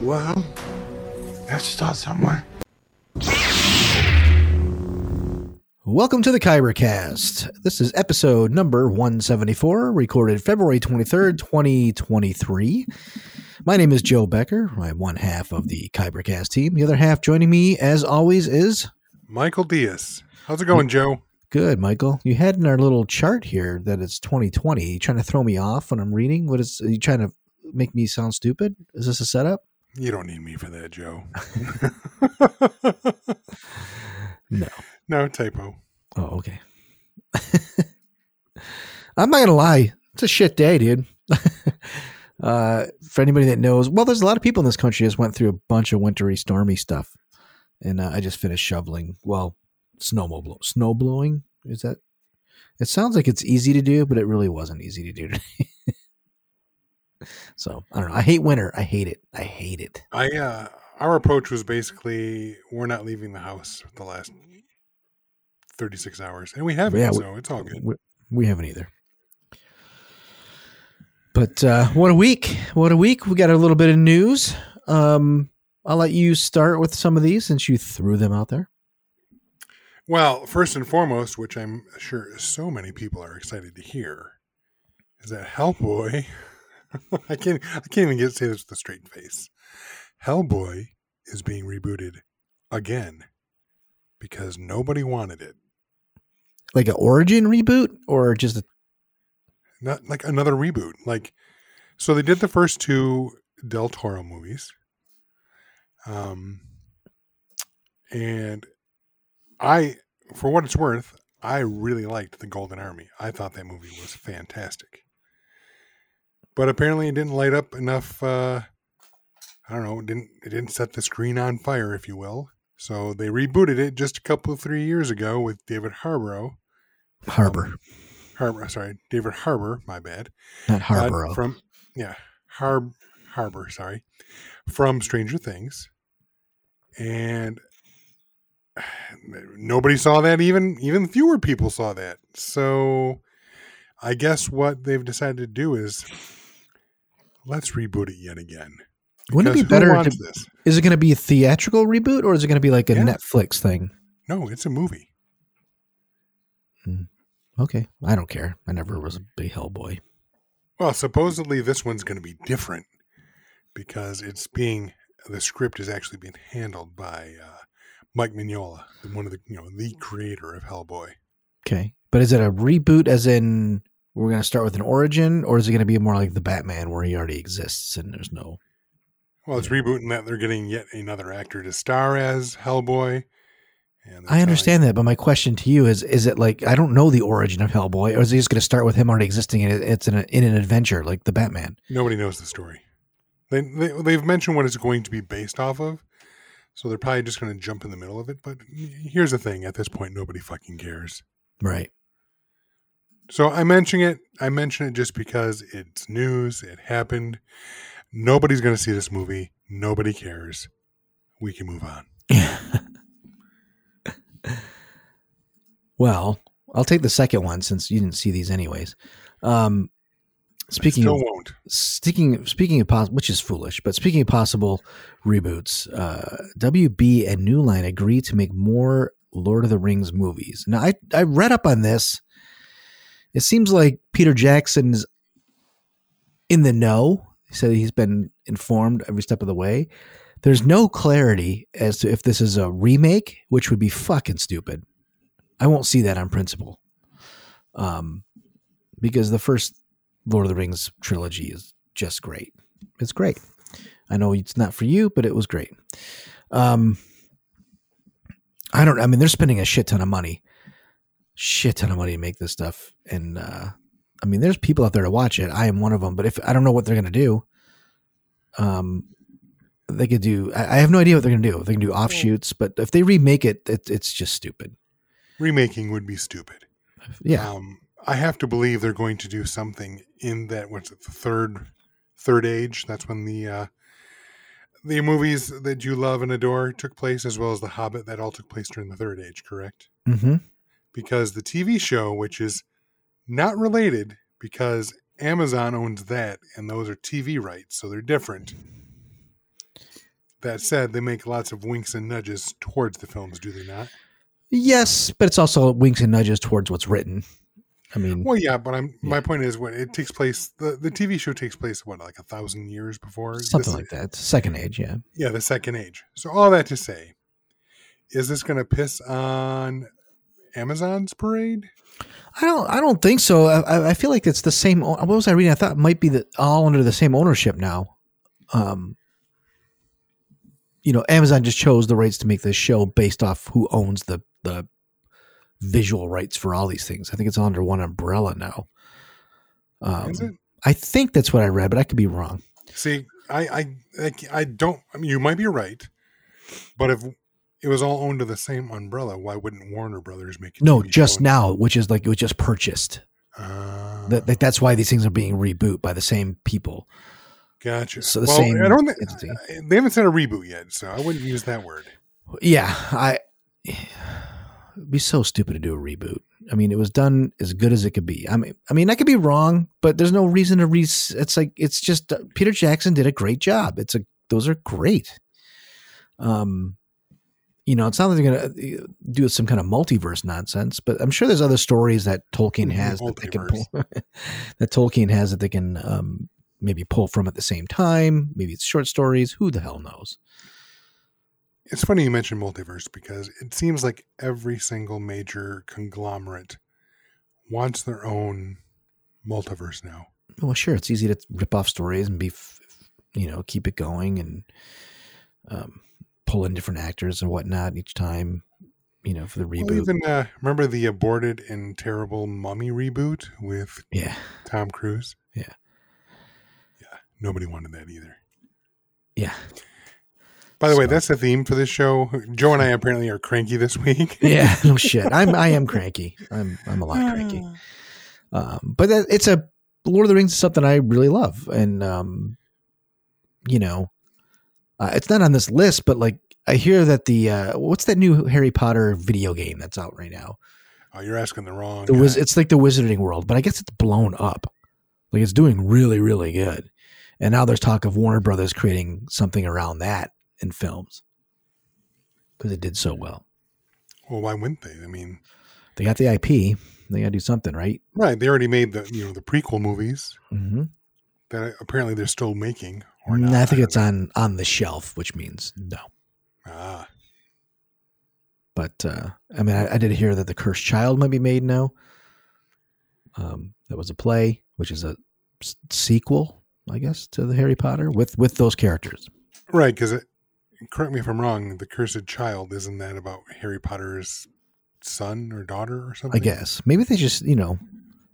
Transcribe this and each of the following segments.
Well, let's start somewhere. Welcome to the Kybercast. This is episode number 174, recorded February 23rd, 2023. My name is Joe Becker. I'm one half of the Kybercast team. The other half joining me, as always, is Michael Diaz. How's it going, Joe? good, Michael. You had in our little chart here that it's 2020. You trying to throw me off when I'm reading? What is? Are you trying to make me sound stupid? Is this a setup? You don't need me for that, Joe. No. no typo. Oh, okay. I'm not gonna lie, it's a shit day, dude. uh, for anybody that knows, well, there's a lot of people in this country just went through a bunch of wintry, stormy stuff, and uh, I just finished shoveling. Well, snow blow, snow blowing is that? It sounds like it's easy to do, but it really wasn't easy to do. Today. So I don't know. I hate winter. I hate it. I hate it. I uh our approach was basically we're not leaving the house for the last 36 hours. And we haven't, Yeah, we- so it's all good. We, we haven't either. But uh, what a week! What a week! We got a little bit of news. Um, I'll let you start with some of these since you threw them out there. Well, first and foremost, which I'm sure so many people are excited to hear, is that Hellboy I can't I can't even get say this with a straight face. Hellboy is being rebooted again because nobody wanted it. Like an origin reboot, or just a, not like another reboot. Like, so they did the first two Del Toro movies, um, and I, for what it's worth, I really liked the Golden Army. I thought that movie was fantastic, but apparently it didn't light up enough. Uh, I don't know. It didn't it didn't set the screen on fire, if you will. So they rebooted it just a couple of three years ago with David Harborough. Harbor, Harbor, sorry, David Harbor. My bad. not Uh, from yeah, Harb Harbor, sorry, from Stranger Things, and nobody saw that. Even even fewer people saw that. So, I guess what they've decided to do is let's reboot it yet again. Wouldn't it be better? To, this? is it going to be a theatrical reboot, or is it going to be like a Yeah. Netflix thing? No, it's a movie. Okay, I don't care. I never was a big Hellboy. Well, supposedly this one's going to be different because it's being the script is actually being handled by uh, Mike Mignola, one of the you know the creator of Hellboy. Okay, but is it a reboot, as in we're going to start with an origin, or is it going to be more like the Batman, where he already exists and there's no? Well, it's rebooting that they're getting yet another actor to star as Hellboy. And I understand that, but my question to you is: Is it like I don't know the origin of Hellboy, or is he just going to start with him already existing and it's in, a, in an adventure like the Batman? Nobody knows the story. They, they they've mentioned what it's going to be based off of, so they're probably just going to jump in the middle of it. But here's the thing: at this point, nobody fucking cares. Right. So I mention it. I mention it just because it's news. It happened. Nobody's going to see this movie. Nobody cares. We can move on. well, I'll take the second one since you didn't see these anyways. Um, speaking Still of won't. speaking speaking of possible, which is foolish, but speaking of possible reboots, uh, WB and New Line agreed to make more Lord of the Rings movies. Now, I I read up on this. It seems like Peter Jackson's in the know. He said he's been informed every step of the way. There's no clarity as to if this is a remake, which would be fucking stupid. I won't see that on principle. Um, because the first Lord of the Rings trilogy is just great. It's great. I know it's not for you, but it was great. Um, I don't. I mean, they're spending a shit ton of money, shit ton of money to make this stuff, and uh, I mean, there's people out there to watch it. I am one of them. But if I don't know what they're gonna do, Um, they could do. I, I have no idea what they're gonna do. They can do offshoots, but if they remake it, it it's just stupid. Remaking would be stupid. Yeah, Um, I have to believe they're going to do something in that. What's it? The third, third age. That's when the uh, the movies that you love and adore took place, as well as the Hobbit. That all took place during the third age. Correct. hmm because the TV show, which is not related, because Amazon owns that, and those are TV rights, so they're different. That said, they make lots of winks and nudges towards the films, do they not? yes, but it's also winks and nudges towards what's written. I mean, Well, yeah, but I'm my point is what it takes place. The the TV show takes place what like a thousand years before something this- like that. Second age, yeah. Yeah, the second age. So all that to say, is this going to piss on Amazon's parade? I don't. I don't think so. I- I, feel like it's the same. What was I reading? I thought it might be the, all under the same ownership now. Um, you know, Amazon just chose the rights to make this show based off who owns the the visual rights for all these things. I think it's all under one umbrella now. Um, is it? I think that's what I read, but I could be wrong. See, I, I, I, I don't. I mean, you might be right, but if it was all owned to the same umbrella, why wouldn't Warner Brothers make it? No, just now, which is like it was just purchased. Uh, That, that that's why these things are being reboot by the same people. gotcha. so the well, same I don't. Think, entity. they haven't said a reboot yet, so I wouldn't use that word. Yeah, I it'd be so stupid to do a reboot. I mean, it was done as good as it could be. I mean, I mean, I could be wrong, but there's no reason to re. It's like it's just uh, Peter Jackson did a great job. It's a those are great. Um, you know, it's not like they're gonna uh, do some kind of multiverse nonsense, but I'm sure there's other stories that Tolkien has that they can pull, that Tolkien has that they can um maybe pull from at the same time. Maybe it's short stories. Who the hell knows? It's funny you mentioned multiverse because it seems like every single major conglomerate wants their own multiverse now. well sure it's easy to rip off stories and be you know keep it going and um, pull in different actors and whatnot each time you know for the Well, reboot even uh, remember the aborted and terrible Mummy reboot with yeah Tom Cruise? Yeah. Yeah. Nobody wanted that either. yeah By the way, that's the theme for this show. Joe and I apparently are cranky this week. yeah no shit i'm i am cranky i'm i'm a lot cranky um but that, it's a lord of the rings is something i really love and um you know uh, it's not on this list but like i hear that the uh what's that new harry potter video game that's out right now Oh, you're asking the wrong. the wiz- it's like the wizarding world, but I guess it's blown up. Like it's doing really, really good. And now there's talk of Warner Brothers creating something around that in films because it did so well. well, why wouldn't they? I mean, They got the IP. They got to do something, right? right? They already made the you know the prequel movies Mm-hmm. that apparently they're still making. Or I think don't it's on on the shelf, which means no. Ah, But uh, I mean, I, I did hear that the Cursed Child might be made now. Um, that was a play, which is a s- sequel, I guess, to the Harry Potter with with those characters. right. Because correct me if I'm wrong. The Cursed Child isn't that about Harry Potter's son or daughter or something? I guess maybe they just you know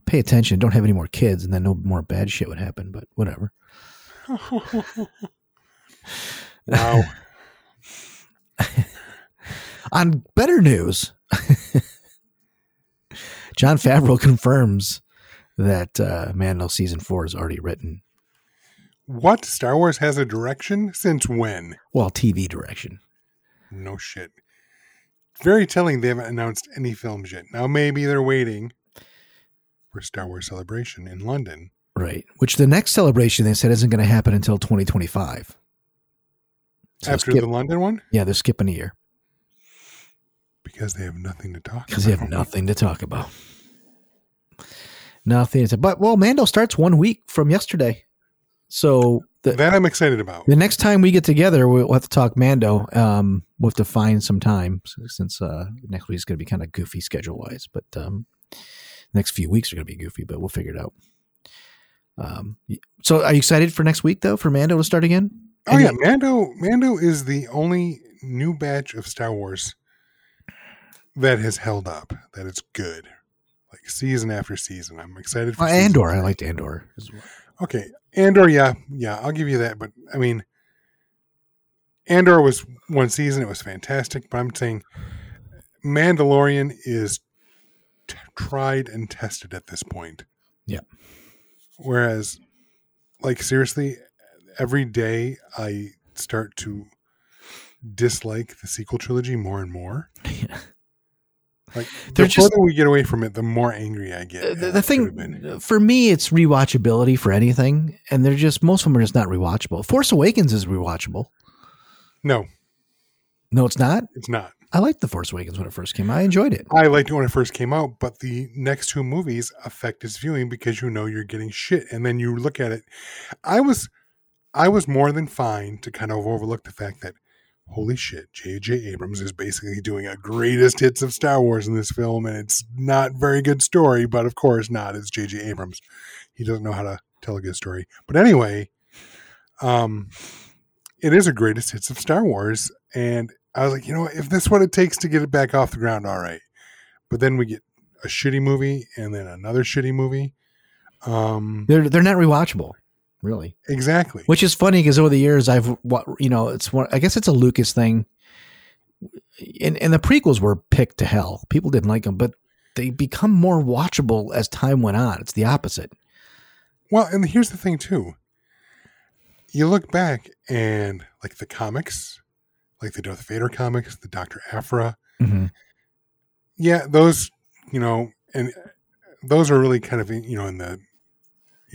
pay attention, don't have any more kids, and then no more bad shit would happen. But whatever. Wow. On better news, Jon Favreau confirms that uh, Mando season four is already written. What Star Wars has a direction since when? Well, TV direction. No shit. Very telling they haven't announced any films yet. Now maybe they're waiting for Star Wars Celebration in London. Right. Which the next celebration they said isn't going to happen until 2025. So After skip- the London one? yeah, they're skipping a year Because they have nothing to talk about. because they have nothing to talk about. Nothing to But, well, Mando starts one week from yesterday. So the, That I'm excited about. the next time we get together, we'll have to talk Mando. Um, we'll have to find some time since uh, next is going to be kind of goofy schedule wise. But um, next few weeks are going to be goofy, but we'll figure it out. Um, so are you excited for next week though for Mando to start again? Oh And yeah, Mando Mando is the only new batch of Star Wars that has held up, that it's good. Like season after season. I'm excited for Uh, Andor, I liked Andor as well. Okay, Andor, yeah, yeah, I'll give you that. But I mean, Andor was one season; it was fantastic. But I'm saying, Mandalorian is t- tried and tested at this point. Yeah. Whereas, like seriously, every day I start to dislike the sequel trilogy more and more. Like They're the just- further we get away from it, the more angry I get. The, the thing for me, it's rewatchability for anything, and they're just most of them are just not rewatchable. Force Awakens is rewatchable. no, No, it's not. it's not. I liked the Force Awakens when it first came. out. I enjoyed it. I liked it when it first came out, but the next two movies affect its viewing because you know you're getting shit, and then you look at it. I was, I was more than fine to kind of overlook the fact that, holy shit, J.J. Abrams is basically doing a greatest hits of Star Wars in this film, and it's not very good story, but of course not. It's J.J. Abrams. He doesn't know how to tell a good story. But anyway, um, it is a greatest hits of Star Wars, and I was like, you know, what? if this is what it takes to get it back off the ground, all right. But then we get a shitty movie and then another shitty movie. Um, They're they're not rewatchable, really. exactly. Which is funny because over the years I've what you know it's one. I guess it's a Lucas thing. And and the prequels were picked to hell. People didn't like them, but they become more watchable as time went on. It's the opposite. Well, and here's the thing too. You look back and like the comics, like the Darth Vader comics, the Doctor Aphra. Mm-hmm. Yeah, those, you know, and those are really kind of you know in the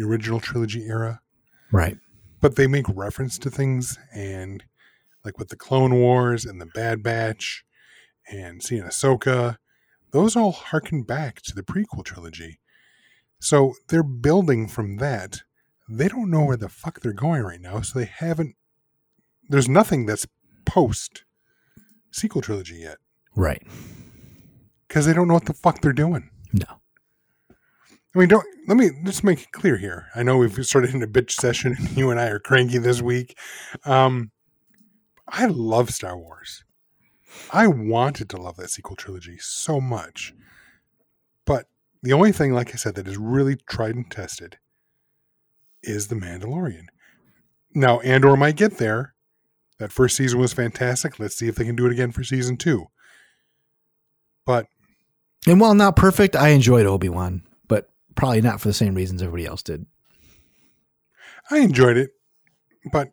original trilogy era. Right. but they make reference to things and like with the Clone Wars and the Bad Batch and seeing Ahsoka, those all harken back to the prequel trilogy. So they're building from that. They don't know where the fuck they're going right now, so they haven't. There's nothing that's post sequel trilogy yet Right. because they don't know what the fuck they're doing. No. I mean, don't let me just make it clear here. I know we've started in a bitch session, and you and I are cranky this week. Um, I love Star Wars. I wanted to love that sequel trilogy so much, but the only thing, like I said, that is really tried and tested is the Mandalorian. Now, Andor might get there. That first season was fantastic. Let's see if they can do it again for season two. But And while not perfect, I enjoyed Obi Wan, but probably not for the same reasons everybody else did. I enjoyed it, but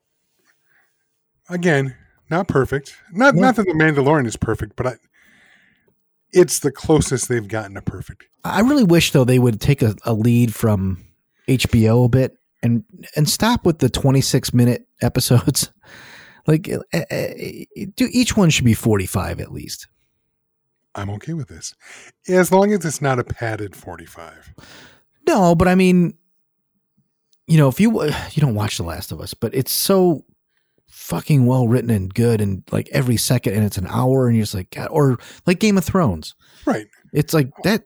again, not perfect. Not No. not that the Mandalorian is perfect, but I, it's the closest they've gotten to perfect. I really wish though they would take a, a lead from HBO a bit and and stop with the 26 minute episodes. Like uh, uh, do each one should be 45 at least. I'm okay with this, as long as it's not a padded 45. No, but I mean you know, if you you don't watch The Last of Us, but it's so fucking well written and good and like every second and it's an hour and you're just like God, or like Game of Thrones. Right. It's like that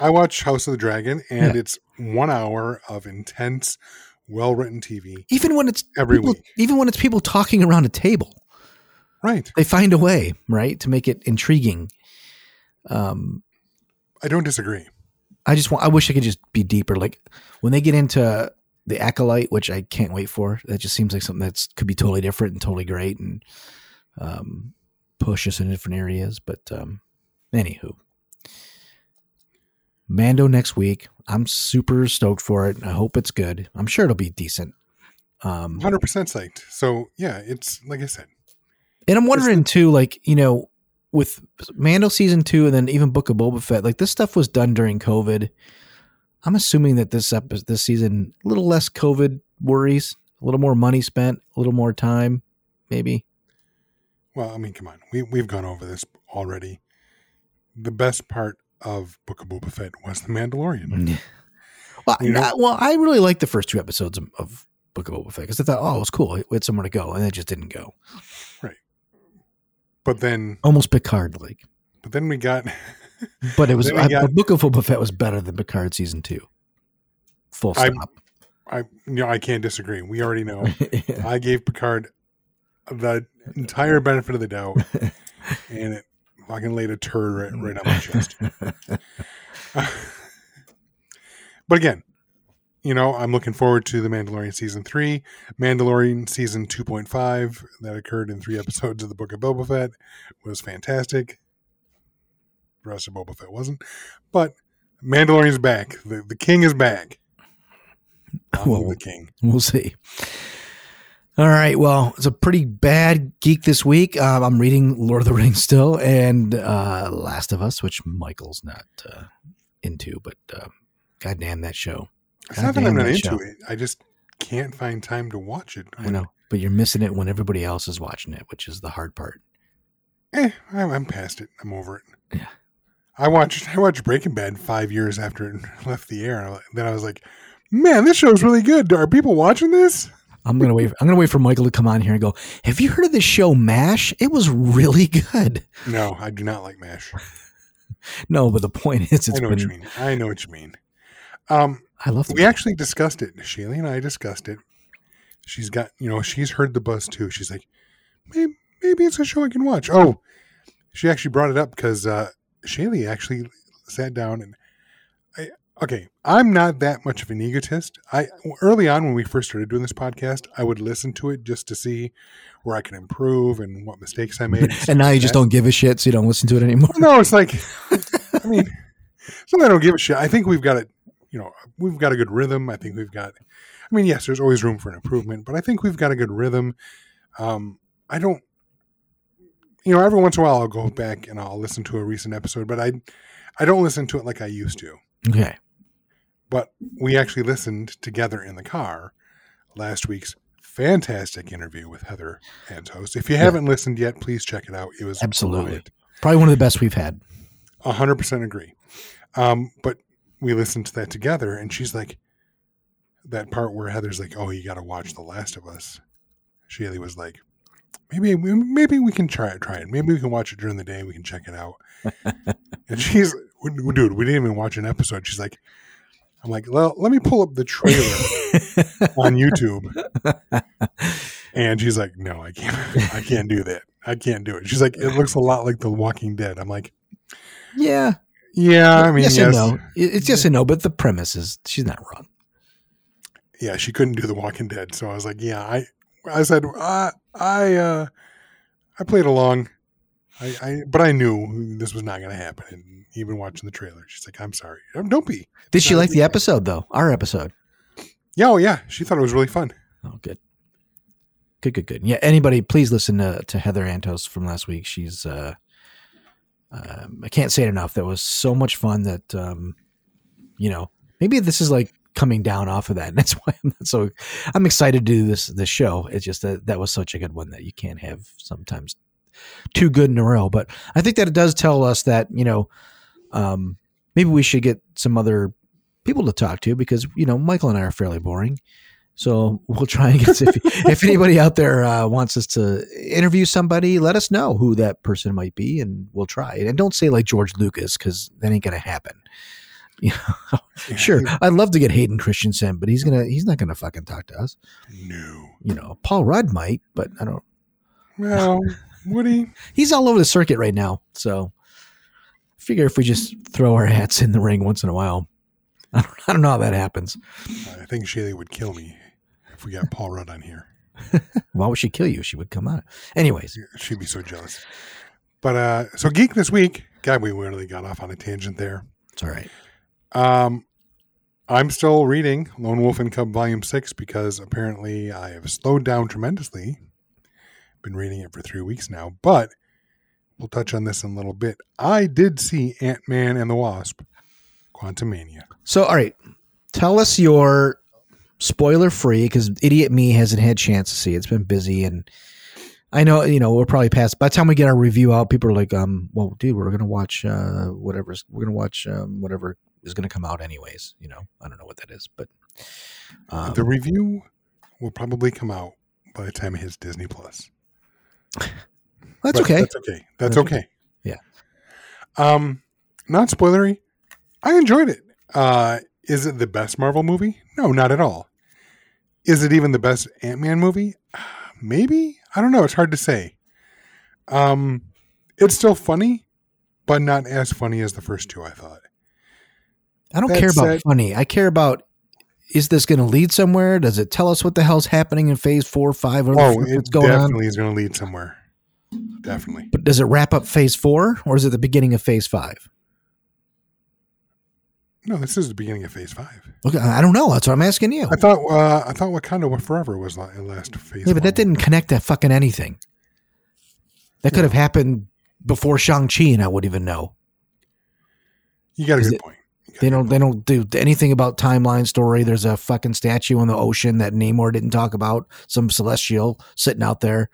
I watch House of the Dragon, and Yeah. it's one hour of intense, well written TV even when it's every people, week. even when it's people talking around a table. Right. they find a way right to make it intriguing um I don't disagree. i just want i wish i could just be deeper like when they get into the acolyte which i can't wait for that just seems like something that's could be totally different and totally great and um push us in different areas but um anywho mando next week i'm super stoked for it i hope it's good i'm sure it'll be decent um 100% psyched. So, yeah, it's like I said. And I'm wondering too, like you know, with Mando season two, and then even Book of Boba Fett, like this stuff was done during COVID. I'm assuming that this up this season a little less COVID worries, a little more money spent, a little more time, maybe. Well, I mean, come on. We, we've gone over this already. The best part of Book of Boba Fett was The Mandalorian. Well, You know- I, well, I really liked the first two episodes of, of Book of Boba Fett because I thought, oh, it was cool. We had somewhere to go, and it just didn't go. Right. But then, Almost Picard like, but then we got but it was I, got- Book of Boba Fett was better than Picard season two. Full stop. I you know I can't disagree. We already know. I gave Picard the entire benefit of the doubt, and it fucking laid a turd right, mm. right on my chest. but again, you know, I'm looking forward to the Mandalorian season three, Mandalorian season 2.5 that occurred in three episodes of the Book of Boba Fett was fantastic. The rest of Boba Fett wasn't, but Mandalorian's back. The the King is back. I'm Well, the King. We'll see. All right. Well, it's a pretty bad geek this week. Um, I'm reading Lord of the Rings still and uh, Last of Us, which Michael's not uh, into, but uh, goddamn that show. It's not that I'm not into show. it. I just can't find time to watch it. I know, but you're missing it when everybody else is watching it, which is the hard part. Eh, I'm, I'm past it. I'm over it. Yeah. I watched I watched Breaking Bad five years after it left the air. and Then I was like, man, this show's really good. Are people watching this? I'm gonna wait. I'm gonna wait for Michael to come on here and go. Have you heard of this show Mash? It was really good. No, I do not like MASH. No, but the point is, it's I know what you mean. I know what you mean. Um, I love. we actually discussed it. Shaylee and I discussed it. She's got, you know, she's heard the buzz too. She's like, maybe, maybe it's a show I can watch. Oh, she actually brought it up because uh, Shaylee actually sat down and I, okay, I'm not that much of an egotist. I early on when we first started doing this podcast, I would listen to it just to see where I can improve and what mistakes I made. And now you just don't give a shit, so you don't listen to it anymore. No, it's like, I mean, so I don't give a shit. I think we've got it, you know, we've got a good rhythm. I think we've got, I mean, yes, there's always room for an improvement, but I think we've got a good rhythm. Um, I don't, you know, every once in a while I'll go back and I'll listen to a recent episode, but I, I don't listen to it like I used to. Okay. But we actually listened together in the car last week's fantastic interview with Heather Antos. If you haven't listened yet, please check it out. It was Absolutely. brilliant. Probably one of the best we've had. A hundred percent agree. Um, but we listened to that together, and she's like, that part where Heather's like, "Oh, you got to watch The Last of Us." Shaylee was like, "Maybe, maybe we can try it. Try it. Maybe we can watch it during the day. We can check it out." and she's, dude, we didn't even watch an episode. She's like, "I'm like, well, let me pull up the trailer on YouTube." And she's like, "No, I can't. I can't do that. I can't do it." She's like, "It looks a lot like The Walking Dead." I'm like. Yeah. Yeah, I mean, yes, yes, no. It's yes and no, but the premise is she's not wrong. yeah, she couldn't do The Walking Dead, so I was like, yeah, I, I said, I, I, uh, I played along, I, I, but I knew this was not going to happen. Even watching the trailer, she's like, I'm sorry, Um, don't be. Did she like the episode though? Our episode. Yeah, oh yeah, she thought it was really fun. Oh, good. Good, good, good. Yeah. Anybody, please listen to, to Heather Antos from last week. She's, uh, um, I can't say it enough. That was so much fun that, um, you know, maybe this is like coming down off of that. And that's why I'm not so, I'm excited to do this, this show. It's just that that was such a good one that you can't have sometimes too good in a row. But I think that it does tell us that, you know, um, maybe we should get some other people to talk to because, you know, Michael and I are fairly boring. So we'll try and get if, if anybody out there uh, wants us to interview somebody, let us know who that person might be, and we'll try. And don't say like George Lucas because that ain't gonna happen. You know, Yeah, sure, I'd love to get Hayden Christensen, but he's gonna he's not gonna fucking talk to us. No. You know, Paul Rudd might, but I don't. Well, Woody, He's all over the circuit right now, so figure if we just throw our hats in the ring once in a while, I don't, I don't know how that happens. I think Shaylee would kill me if we got Paul Rudd on here. Why would she kill you? She would come on. Anyways, She'd be so jealous. But uh so geek this week. God, we really got off on a tangent there. it's all right. Um, I'm still reading Lone Wolf and Cub Volume Six because apparently I have slowed down tremendously. Been reading it for three weeks now, but we'll touch on this in a little bit. I did see Ant Man and the Wasp, Quantumania. So, all right, tell us your spoiler free because idiot me hasn't had a chance to see. it. It's been busy, and I know you know we're probably past. By the time we get our review out, people are like, um, well, dude, we're gonna watch uh whatever's we're gonna watch um whatever is gonna come out anyways. You know, I don't know what that is, but um, the review will probably come out by the time it hits Disney Plus. That's okay. That's okay. That's, That's okay. okay. Yeah. Um, not spoilery. I enjoyed it. Uh, is it the best Marvel movie? No, not at all. Is it even the best Ant Man movie? Maybe. I don't know. It's hard to say. Um, it's still funny, but not as funny as the first two. I thought. I don't that care about said- funny. I care about is this going to lead somewhere? Does it tell us what the hell's happening in phase four, five, or Oh, it going on? definitely is going to lead somewhere. Definitely. But does it wrap up phase four, or is it the beginning of phase five? No, this is the beginning of Phase Five. Okay, I don't know. That's what I'm asking you. I thought. Uh, I thought Wakanda Forever was la- last Phase. Yeah, but that didn't connect to fucking anything. That could have happened before Shang Chi, and I wouldn't even know. You got a good it- point. They don't. They don't do anything about timeline story. There's a fucking statue in the ocean that Namor didn't talk about. Some celestial sitting out there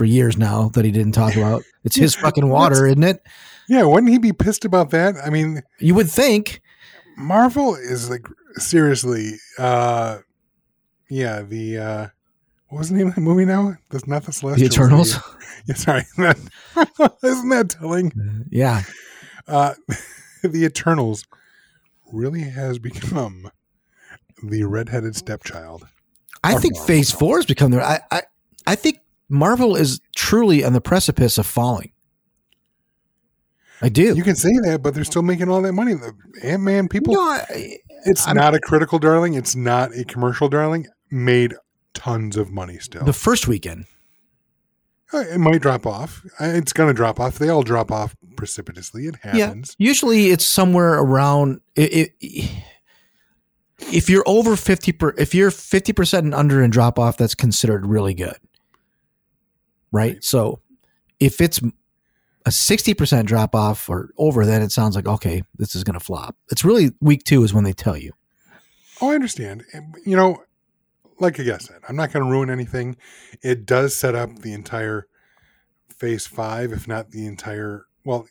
for years now that he didn't talk about. It's his fucking water, isn't it? Yeah, wouldn't he be pissed about that? I mean, You would think. Marvel is like seriously. uh Yeah, the uh what was the name of the movie now? That's not the Celestials. The Eternals. Yeah, sorry. Isn't that telling? Yeah. Uh The Eternals really has become the redheaded stepchild. I think Marvel. Phase Four has become there. I, I I think Marvel is truly on the precipice of falling. I do. You can say that, but they're still making all that money. The Ant Man people, No, I- it's I'm- not a critical darling. It's not a commercial darling. Made tons of money still. the first weekend. Uh, It might drop off. Uh, It's going to drop off. They all drop off precipitously. It happens. Yeah. Usually it's somewhere around it, it, if you're over 50 per, if you're 50% and under and drop off that's considered really good. Right? Right. So if it's a 60% drop off or over then it sounds like okay, this is going to flop. It's really week 2 is when they tell you. Oh, I understand. You know, like I guess said, I'm not going to ruin anything. It does set up the entire phase five, if not the entire. Well,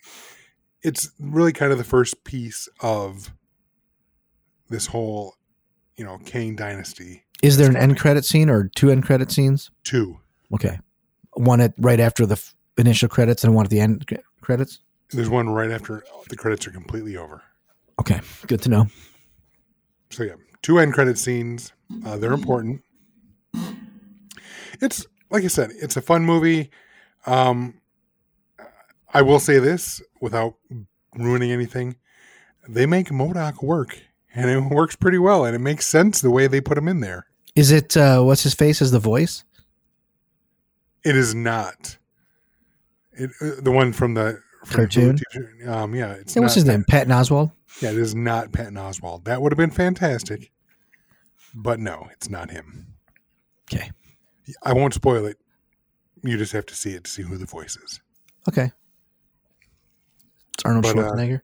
it's really kind of the first piece of this whole, you know, Kang dynasty. Is there an end credit scene or two end credit scenes? Two. Okay. One at right after the f- initial credits and one at the end c- credits? There's one right after the credits are completely over. Okay. Good to know. So yeah, two end credit scenes. Uh, they're important. It's like I said, it's a fun movie. Um, I will say this without ruining anything: they make MODOK work, and it works pretty well, and it makes sense the way they put him in there. Is it uh what's his face as the voice? It is not it, uh, the one from the from Cartoon? TV Um, yeah, it's Hey, what's his name? Patton Oswalt? Yeah, it is not Patton Oswalt. That would have been fantastic, but no, it's not him. Okay. I won't spoil it. You just have to see it to see who the voice is. Okay. It's Arnold But, uh, Schwarzenegger.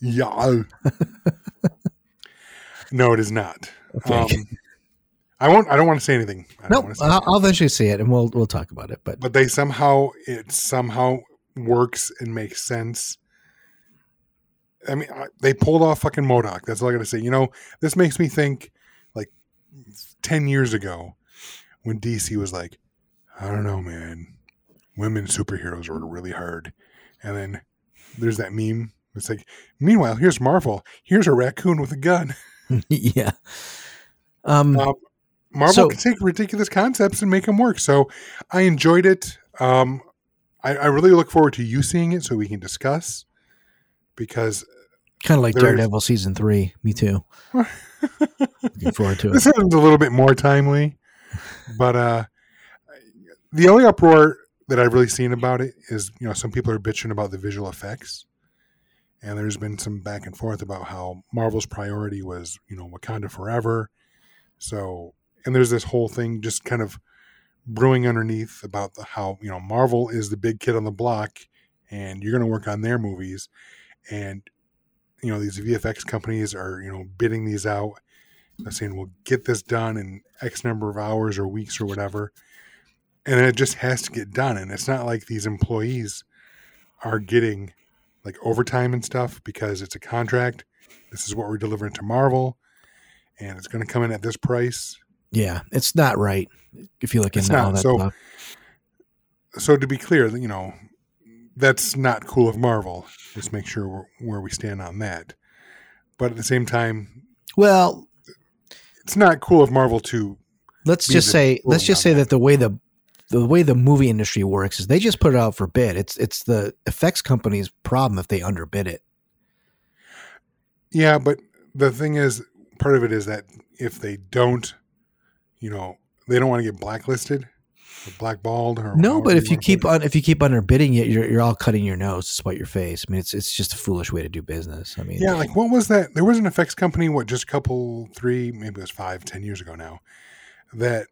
Yeah. no, it is not. Okay. Um, I won't. I don't want to say anything. I don't no, wanna say I'll, anything. I'll eventually see it, and we'll we'll talk about it. But but they somehow it somehow works and makes sense. I mean, I, they pulled off fucking MODOK. That's all I got to say. You know, this makes me think like ten years ago when DC was like, I don't know, man, women superheroes are really hard, and then there's that meme. It's like, meanwhile, here's Marvel. Here's a raccoon with a gun. yeah. Um. Um, Marvel So- can take ridiculous concepts and make them work. So I enjoyed it. Um, I, I really look forward to you seeing it so we can discuss because kind of like Daredevil season three. Me too. Looking forward to it. this is a little bit more timely. But uh, the only uproar that I've really seen about it is, you know, some people are bitching about the visual effects. And there's been some back and forth about how Marvel's priority was, you know, Wakanda forever. So, and there's this whole thing just kind of brewing underneath about the, how, you know, Marvel is the big kid on the block and you're going to work on their movies. And, you know, these VFX companies are, you know, bidding these out. They're saying, we'll get this done in X number of hours or weeks or whatever. And it just has to get done. And it's not like these employees are getting like overtime and stuff because it's a contract. This is what we're delivering to Marvel, and it's going to come in at this price. Yeah, it's not right. If you look It's into all not. that So- stuff. So to be clear, you know, that's not cool of Marvel. Just make sure where we stand on that. But at the same time, Well, it's not cool of Marvel to. let's just say let's just say that. that the way the the way the movie industry works is they just put it out for bid. It's it's the effects company's problem if they underbid it. Yeah, but the thing is, part of it is that if they don't, you know, they don't want to get blacklisted or blackballed or No, but if you keep on if you keep underbidding it, you're you're all cutting your nose to spite your face. I mean, it's it's just a foolish way to do business. I mean, Yeah, like what was that? There was an effects company, what, just a couple, three, maybe it was five, ten years ago now, that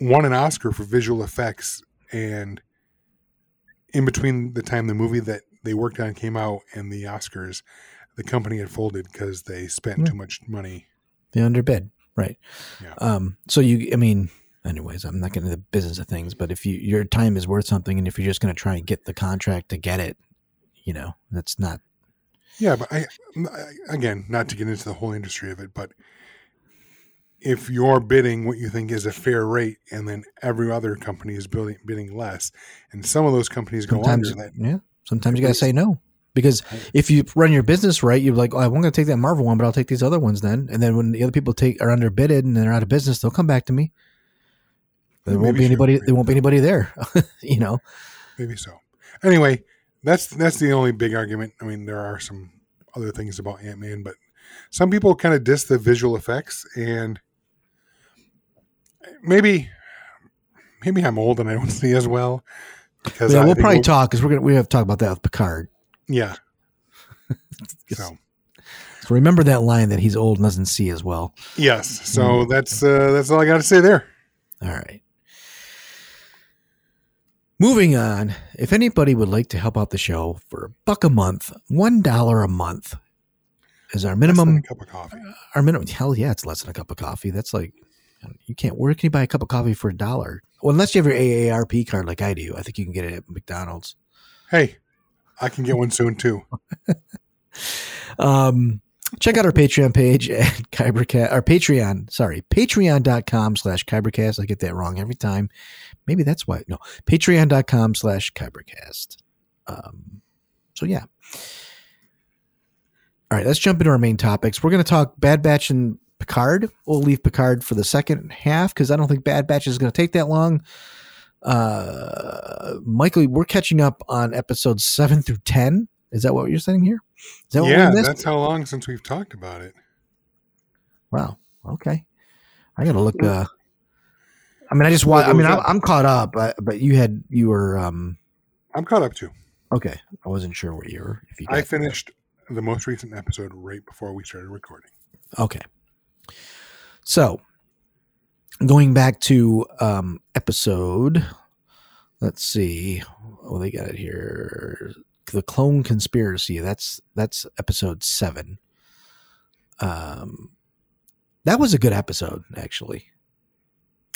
won an Oscar for visual effects. And in between the time the movie that they worked on came out and the Oscars, the company had folded because they spent Yeah. too much money. they underbid, right? Yeah. Um. So you, I mean, anyways, I'm not getting into the business of things, but if you your time is worth something, and if you're just going to try and get the contract to get it, you know, that's not. Yeah, but I, I again, not to get into the whole industry of it, but if you're bidding what you think is a fair rate, and then every other company is bidding bidding less, and some of those companies go Sometimes, under that, yeah. Sometimes you got to say no because if you run your business right, you're like, oh, I'm going to take that Marvel one, but I'll take these other ones then. And then when the other people take are underbidded and they're out of business, they'll come back to me. There won't be should anybody. There won't be anybody there. you know. maybe so. Anyway, that's that's the only big argument. I mean, there are some other things about Ant Man, but some people kind of diss the visual effects, and maybe maybe I'm old and I don't see as well because Yeah, I we'll probably talk because we're gonna we have to talk about that with Picard. Yeah. So So remember that line that he's old and doesn't see as well. yes, so Mm. that's uh, that's all I got to say there. All right. Moving on, if anybody would like to help out the show for a buck a month, one dollar a month is our Less than minimum. a cup of coffee. Our minimum. Hell yeah, it's less than a cup of coffee. That's like you can't. Where can you buy a cup of coffee for a dollar? Well, unless you have your AARP card like I do. I think you can get it at McDonald's. Hey, I can get one soon too. Um, check out our Patreon page at Kybercast, our Patreon, sorry, patreon.com slash Kybercast. I get that wrong every time. Maybe that's why. No, patreon.com slash Kybercast. Um, so yeah. All right, let's jump into our main topics. We're going to talk Bad Batch and Picard. We'll leave Picard for the second half because I don't think Bad Batch is going to take that long. Uh, Michael, we're catching up on episodes seven through 10. Is that what you're saying here? Is that yeah, what that's how long since we've talked about it. Wow. Okay. I gotta look. Uh, I mean, I just wa Well, I mean, I'm, I'm caught up, but, but you had you were um I'm caught up too. okay. I wasn't sure what you were. If you I finished the most recent episode right before we started recording. Okay. So going back to um episode, let's see. Oh, they got it here. The clone conspiracy. That's that's episode seven. Um, that was a good episode, actually.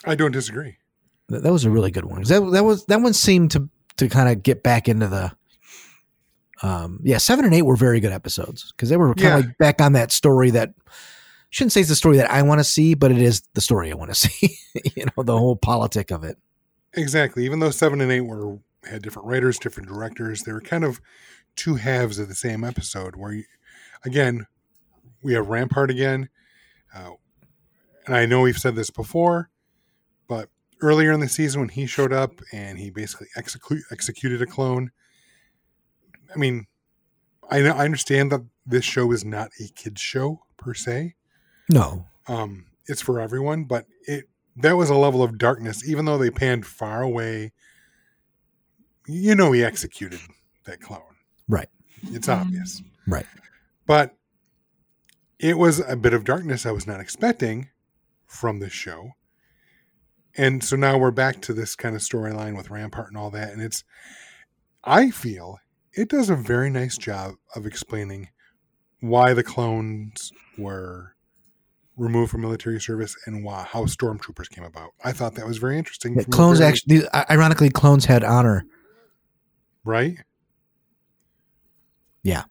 I don't disagree. That, that was a really good one. That that was that one seemed to to kind of get back into the. Um, yeah, seven and eight were very good episodes because they were kind Yeah. of like back on that story that shouldn't say it's the story that I want to see, but it is the story I want to see. you know, the whole politic of it. Exactly. Even though seven and eight were had different writers, different directors, they were kind of two halves of the same episode. Where, you, again, we have Rampart again, uh, and I know we've said this before, but earlier in the season when he showed up and he basically execute, executed a clone. I mean, I I understand that this show is not a kids show per se. No, um, it's for everyone, but it that was a level of darkness. Even though they panned far away, you know he executed that clone. Right. It's obvious. Right. But it was a bit of darkness I was not expecting from this show. And so now we're back to this kind of storyline with Rampart and all that. And it's, I feel it does a very nice job of explaining why the clones were removed from military service and why, how stormtroopers came about. I thought that was very interesting. Yeah, clones very- actually. Ironically, clones had honor. right? Yeah,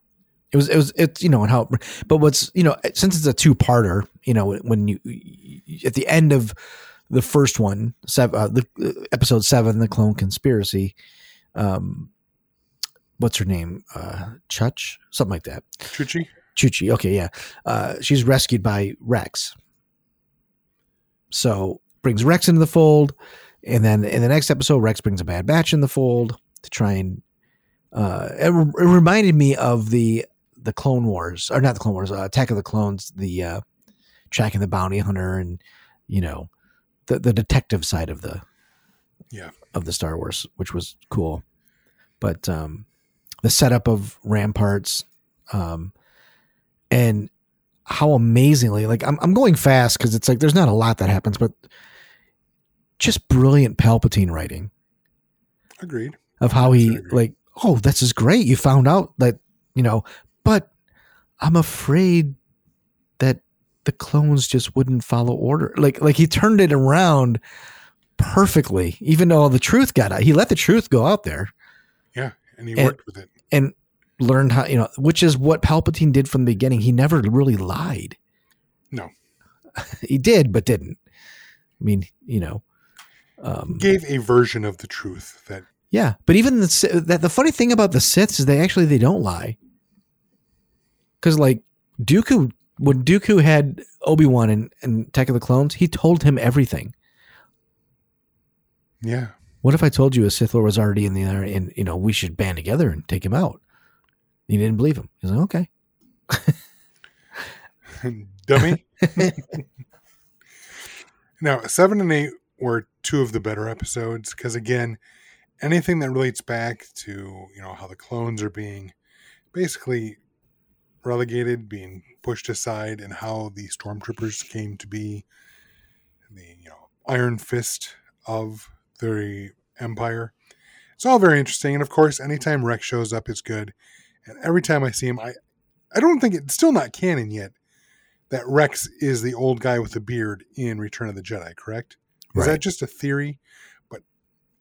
it was it was it's you know and how but what's you know since it's a two parter you know when you at the end of the first one seven uh, the uh, episode seven the clone conspiracy um what's her name uh Chuch something like that Chuchi? Chuchi okay yeah uh she's rescued by Rex so brings Rex into the fold and then in the next episode Rex brings a bad batch in the fold to try and uh it, re- it reminded me of the the Clone Wars, or not the Clone Wars, uh, Attack of the Clones, the uh, tracking the bounty hunter and you know the the detective side of the Yeah. of the Star Wars, which was cool. But um, the setup of ramparts, um, and how amazingly like I'm I'm going fast because it's like there's not a lot that happens, but just brilliant Palpatine writing Agreed. of how he 100% agree. like oh this is great you found out that you know but i'm afraid that the clones just wouldn't follow order like like he turned it around perfectly even though the truth got out he let the truth go out there Yeah. And he And- worked with it. and learned how you know which is what palpatine did from the beginning he never really lied No. he did but didn't i mean you know um Gave a version of the truth that Yeah, but even the that the funny thing about the Siths is they actually they don't lie. Because like Dooku, when Dooku had Obi Wan and and Attack of the Clones, he told him everything. yeah. What if I told you a Sith Lord was already in the and you know we should band together and take him out? He didn't believe him. He's like, okay, Dummy. now, seven and eight were two of the better episodes because, again, anything that relates back to you know how the clones are being basically relegated, being pushed aside, and how the stormtroopers came to be the you know iron fist of the empire. It's all very interesting, and of course, anytime Rex shows up, it's good. And every time I see him, I I don't think it's still not canon yet that Rex is the old guy with the beard in Return of the Jedi, correct? Is Right. that just a theory? But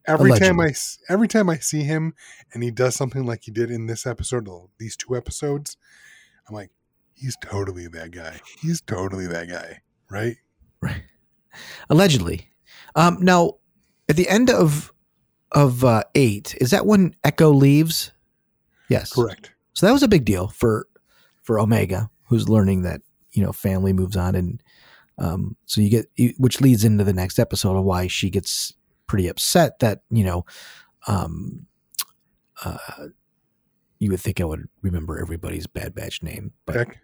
every time I every time I see him and he does something like he did in this episode, these two episodes, I'm like, he's totally that guy. He's totally that guy, right? right, allegedly. Um, now at the end of of uh, eight, is that when Echo leaves? Yes, Correct. So that was a big deal for for Omega, who's learning that you know family moves on, and um, so you get you, which leads into the next episode of why she gets pretty upset that you know um, uh, you would think I would remember everybody's Bad Batch name, but Tech.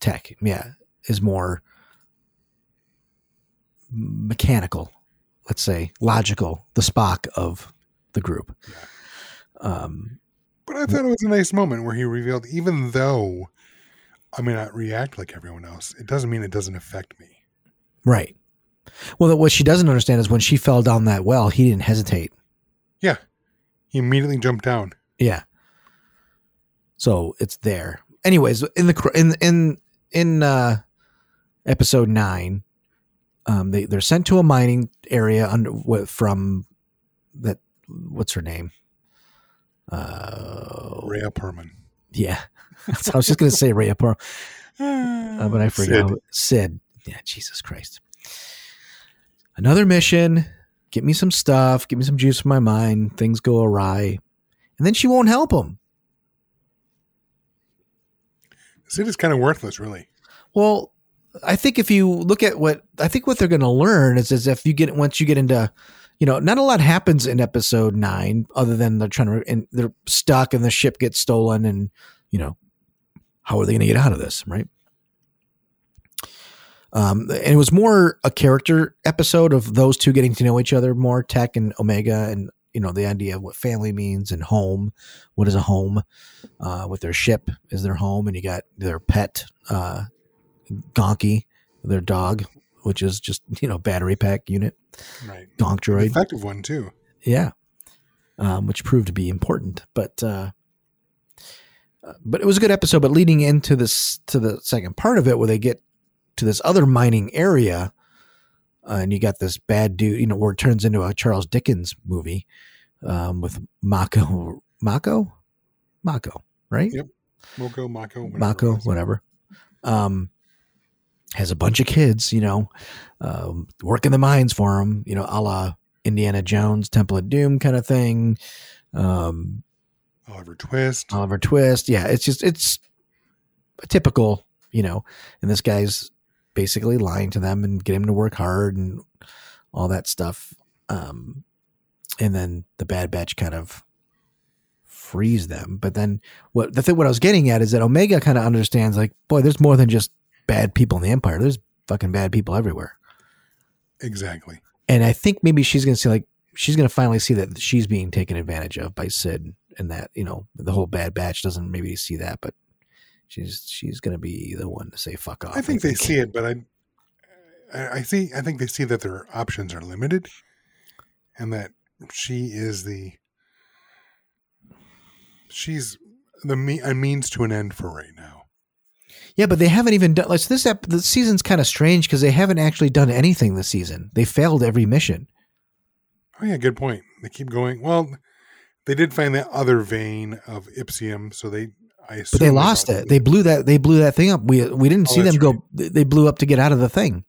Tech, yeah, is more mechanical, let's say logical, the Spock of the group. Um, But I thought it was a nice moment where he revealed, even though I may not react like everyone else, it doesn't mean it doesn't affect me. Right. Well, what she doesn't understand is when she fell down that well, he didn't hesitate. Yeah. He immediately jumped down. Yeah. So it's there. Anyways, in the in in in uh, episode nine, um, they they're sent to a mining area under from that what's her name? Uh, Rhea Perlman. yeah. I was just gonna say Rhea Pearl, uh, but I forgot Cid. Cid. Yeah, Jesus Christ. Another mission. Get me some stuff. Get me some juice for my mind. Things go awry, and then she won't help him. Cid is kind of worthless, really. Well, I think if you look at what I think what they're going to learn is as if you get once you get into, you know, not a lot happens in episode nine other than they're trying to and they're stuck and the ship gets stolen and you know how are they going to get out of this, right? Um, and it was more a character episode of those two getting to know each other more, Tech and Omega, and you know the idea of what family means and home. What is a home? Uh, with their ship is their home, and you got their pet, uh, Gonky, their dog, which is just you know battery pack unit, Right. Gonk droid. Effective one, too. Yeah. Um, which proved to be important. But uh, uh, but it was a good episode. But leading into this to the second part of it, where they get to this other mining area, uh, and you got this bad dude, you know, where it turns into a Charles Dickens movie um, with Mako, Mako, Mako, right? Yep. Moko, Mako. whatever Mako, whatever. Um, has a bunch of kids, you know, um, working the mines for him, you know, a la Indiana Jones, Temple of Doom kind of thing. Um, Oliver Twist. Oliver Twist. Yeah, it's just, it's a typical, you know, and this guy's basically lying to them and get him to work hard and all that stuff. Um, and then the Bad Batch kind of frees them. But then what the thing, what I was getting at is that Omega kind of understands like, boy, there's more than just bad people in the Empire. There's fucking bad people everywhere. Exactly. And I think maybe she's gonna see like she's gonna finally see that she's being taken advantage of by Cid, and that you know the whole Bad Batch doesn't maybe see that, but she's she's gonna be the one to say fuck off. I think they see it, but I, I I see. I think they see that their options are limited, and that she is the she's the me, a means to an end for right now. Yeah, but they haven't even done. Like so this ep- the season's kind of strange because they haven't actually done anything this season. They failed every mission. Oh yeah, good point. They keep going. Well, they did find that other vein of Ipsium, so they I assume But they lost it. They blew that. They blew that thing up. We we didn't Oh, see them that's go. They blew up to get out of the thing.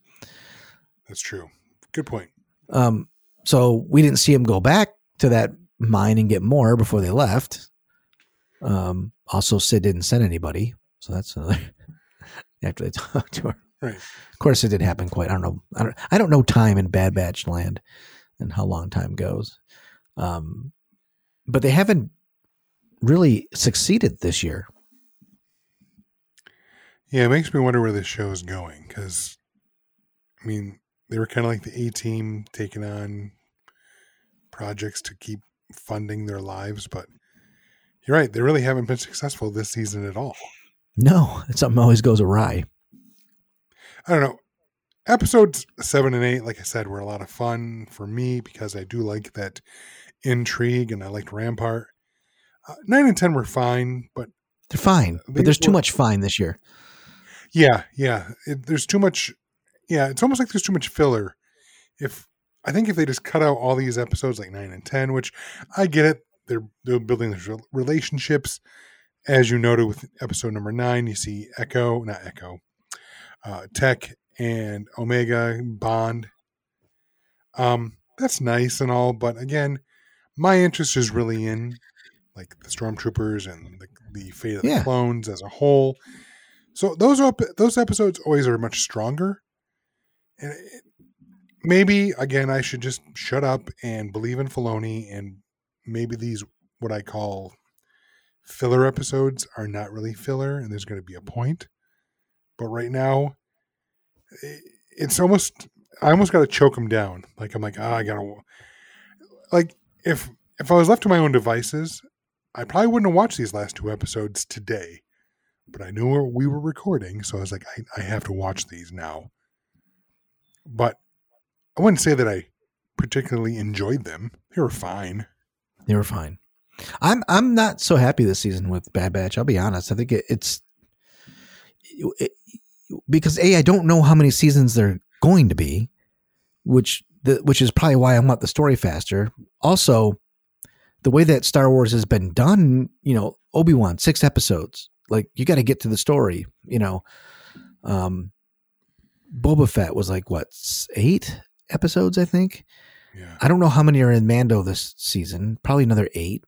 That's true. Good point. Um, so we didn't see them go back to that mine and get more before they left. Um, also, Cid didn't send anybody, so that's another. After they talked to her, Right. Of course, it didn't happen quite. I don't know. I don't. I don't know time in Bad Batch land, and how long time goes. Um, but they haven't really succeeded this year. Yeah, it makes me wonder where this show is going because, I mean, they were kind of like the A team taking on projects to keep funding their lives, but you're right. They really haven't been successful this season at all. No, something always goes awry. I don't know. Episodes seven and eight, like I said, were a lot of fun for me because I do like that intrigue and I liked Rampart. Uh, nine and ten were fine, but They're fine, They but there's too much fine this year. Yeah, yeah. It, there's too much. Yeah, it's almost like there's too much filler. If I think if they just cut out all these episodes like nine and ten, which I get it, they're they're building these rel- relationships. As you noted with episode number nine, you see Echo, not Echo, uh, Tech and Omega bond. Um, that's nice and all, but again, my interest is really in like the stormtroopers and the, the fate of Yeah. the clones as a whole. So those up those episodes always are much stronger. And it, maybe again, I should just shut up and believe in Filoni, and maybe these what I call filler episodes are not really filler, and there's going to be a point. But right now, it's almost I almost got to choke them down. Like I'm like, ah, I gotta like if if I was left to my own devices, I probably wouldn't have watched these last two episodes today but I knew we were recording, so I was like, I, I have to watch these now. But I wouldn't say that I particularly enjoyed them. They were fine. They were fine. I'm I'm not so happy this season with Bad Batch. I'll be honest. I think it, it's it, because a I don't know how many seasons they're going to be, which the, which is probably why I want the story faster. Also, the way that Star Wars has been done, you know, Obi Wan six episodes. Like you got to get to the story. You know, um, Boba Fett was like what eight episodes, I think. Yeah. I don't know how many are in Mando this season. Probably another eight.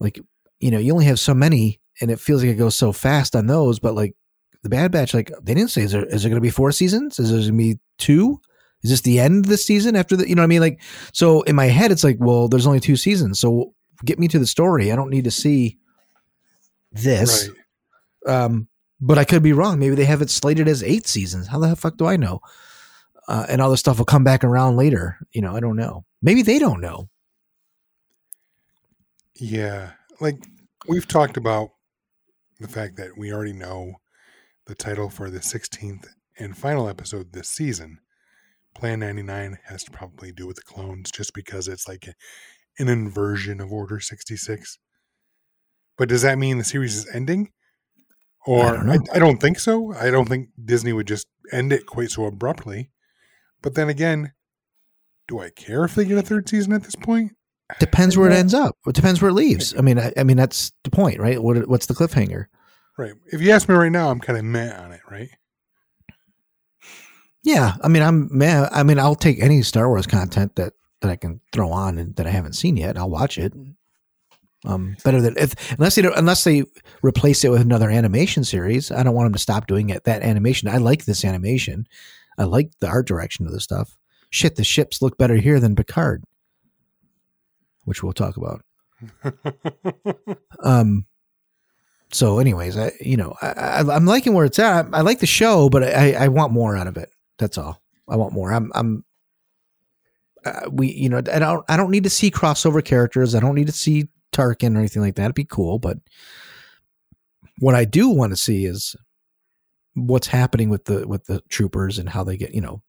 Like, you know, you only have so many, and it feels like it goes so fast on those. But like the Bad Batch, like they didn't say is there is there going to be four seasons? Is there going to be two? Is this the end of the season after the? You know what I mean? Like, so in my head, it's like, well, there's only two seasons, so get me to the story. I don't need to see this. Right. Um, but I could be wrong. Maybe they have it slated as eight seasons. How the fuck do I know? Uh, and all this stuff will come back around later. You know, I don't know. Maybe they don't know. Yeah. Like we've talked about the fact that we already know the title for the 16th and final episode this season. Plan 99 has to probably do with the clones just because it's like an inversion of Order 66. But does that mean the series is ending? Or I don't. I, I don't think so. I don't think Disney would just end it quite so abruptly. But then again, do I care if they get a third season at this point? Depends where it ends up. It depends where it leaves. I mean, I, I mean that's the point, right? What what's the cliffhanger? Right. If you ask me right now, I'm kind of meh on it, right? Yeah, I mean, I'm man. I mean, I'll take any Star Wars content that that I can throw on and that I haven't seen yet. I'll watch it. Um, better than if unless they don't, unless they replace it with another animation series. I don't want them to stop doing it. That animation, I like this animation. I like the art direction of the stuff. Shit, the ships look better here than Picard, which we'll talk about. Um, so, anyways, I you know I, I'm liking where it's at. I, I like the show, but I I want more out of it. That's all. I want more. I'm I'm. Uh, we you know I don't I don't need to see crossover characters. I don't need to see Tarkin or anything like that. It'd be cool, but what I do want to see is what's happening with the with the troopers and how they get you know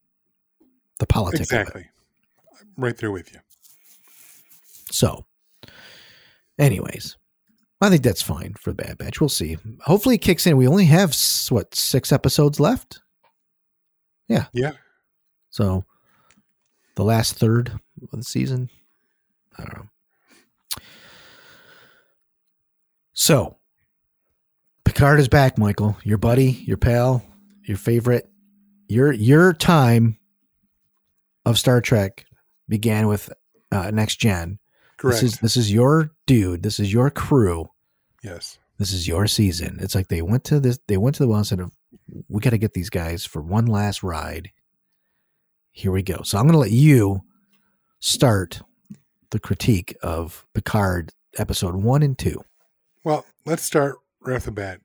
the politics. Exactly. I'm right there with you. So, anyways, I think that's fine for the Bad Batch. We'll see. Hopefully, it kicks in. We only have what six episodes left. Yeah. Yeah. So, the last third of the season. I don't know. So, Picard is back, Michael. Your buddy, your pal, your favorite. Your your time of Star Trek began with uh, Next Gen. Correct. This is this is your dude. This is your crew. yes. This is your season. It's like they went to this. They went to the well and said, "We got to get these guys for one last ride." Here we go. So I'm going to let you start the critique of Picard episode one and two. Well, let's start right off the bat.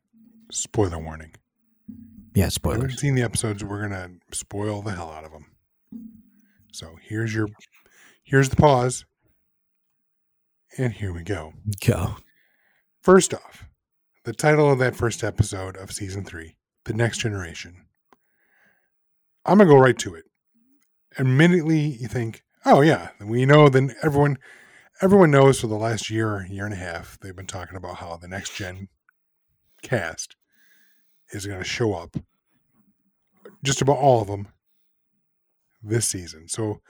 Spoiler warning. Yeah, spoilers. haven't seen the episodes, we're gonna spoil the hell out of them. So here's your, here's the pause, and here we go. Go. First off, the title of that first episode of season three, The Next Generation. I'm gonna go right to it. Immediately you think, oh yeah, we know then everyone everyone knows for the last year, year and a half, they've been talking about how the next gen cast is gonna show up. Just about all of them this season. So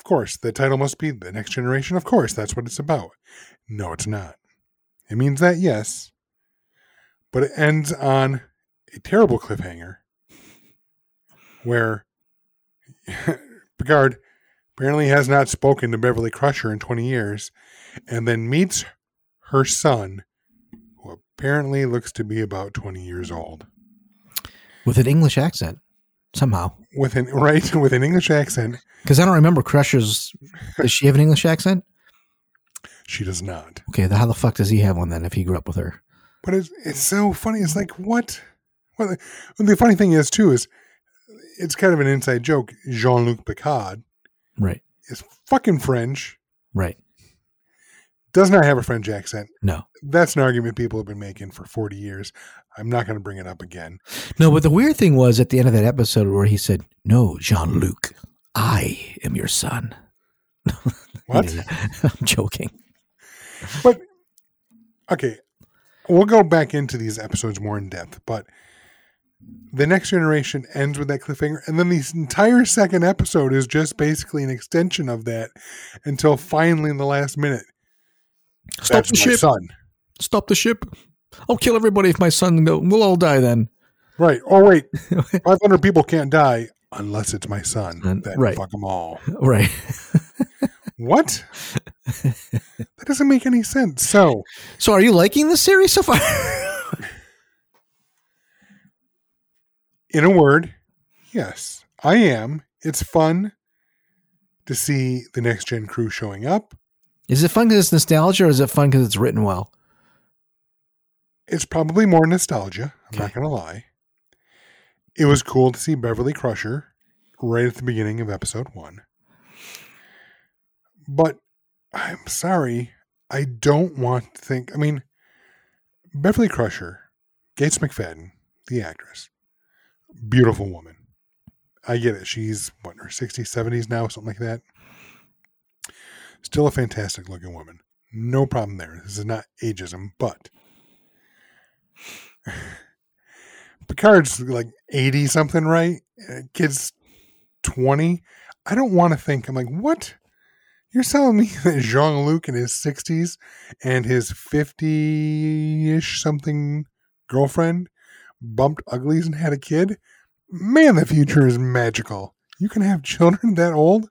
of course, the title must be The Next Generation. Of course, that's what it's about. No, it's not. It means that, yes, but it ends on a terrible cliffhanger where Picard apparently has not spoken to Beverly Crusher in 20 years and then meets her son, who apparently looks to be about 20 years old. With an English accent somehow. With an right with an English accent, Because I don't remember Crusher's. Does she have an English accent? she does not. Okay, how the fuck does he have one then if he grew up with her? But it's it's so funny. It's like what? Well, the, the funny thing is too is it's kind of an inside joke. Jean Luc Picard Right. is fucking French. Right. Does not have a French accent. No. That's an argument people have been making for forty years. I'm not going to bring it up again. No, but the weird thing was at the end of that episode where he said, No, Jean Luc, I am your son. What? I'm joking. But okay, we'll go back into these episodes more in depth. But the next generation ends with that cliffhanger, and then the entire second episode is just basically an extension of that until finally in the last minute. Stop the ship. son. Stop the ship. I'll kill everybody if my son go. We'll all die then. Right. Oh wait, 500 people can't die unless it's my son. And- Then right. fuck them all. Right. What? that doesn't make any sense. So So are you liking the series so far? in a word, yes, I am. It's fun to see the next gen crew showing up. is it fun because it's nostalgia or is it fun because it's written well? It's probably more nostalgia. I'm not going to lie. It was cool to see Beverly Crusher right at the beginning of episode one. But I'm sorry. I don't want to think. I mean, Beverly Crusher, Gates McFadden, the actress, beautiful woman. I get it. She's, what, in her 60s, 70s now, something like that. Still a fantastic looking woman. No problem there. This is not ageism, but Picard's like 80 something, right? Uh, Kid's 20. I don't want to think, I'm like, what? You're telling me that Jean Luc in his 60s and his 50 ish something girlfriend bumped uglies and had a kid? Man, the future is magical. You can have children that old?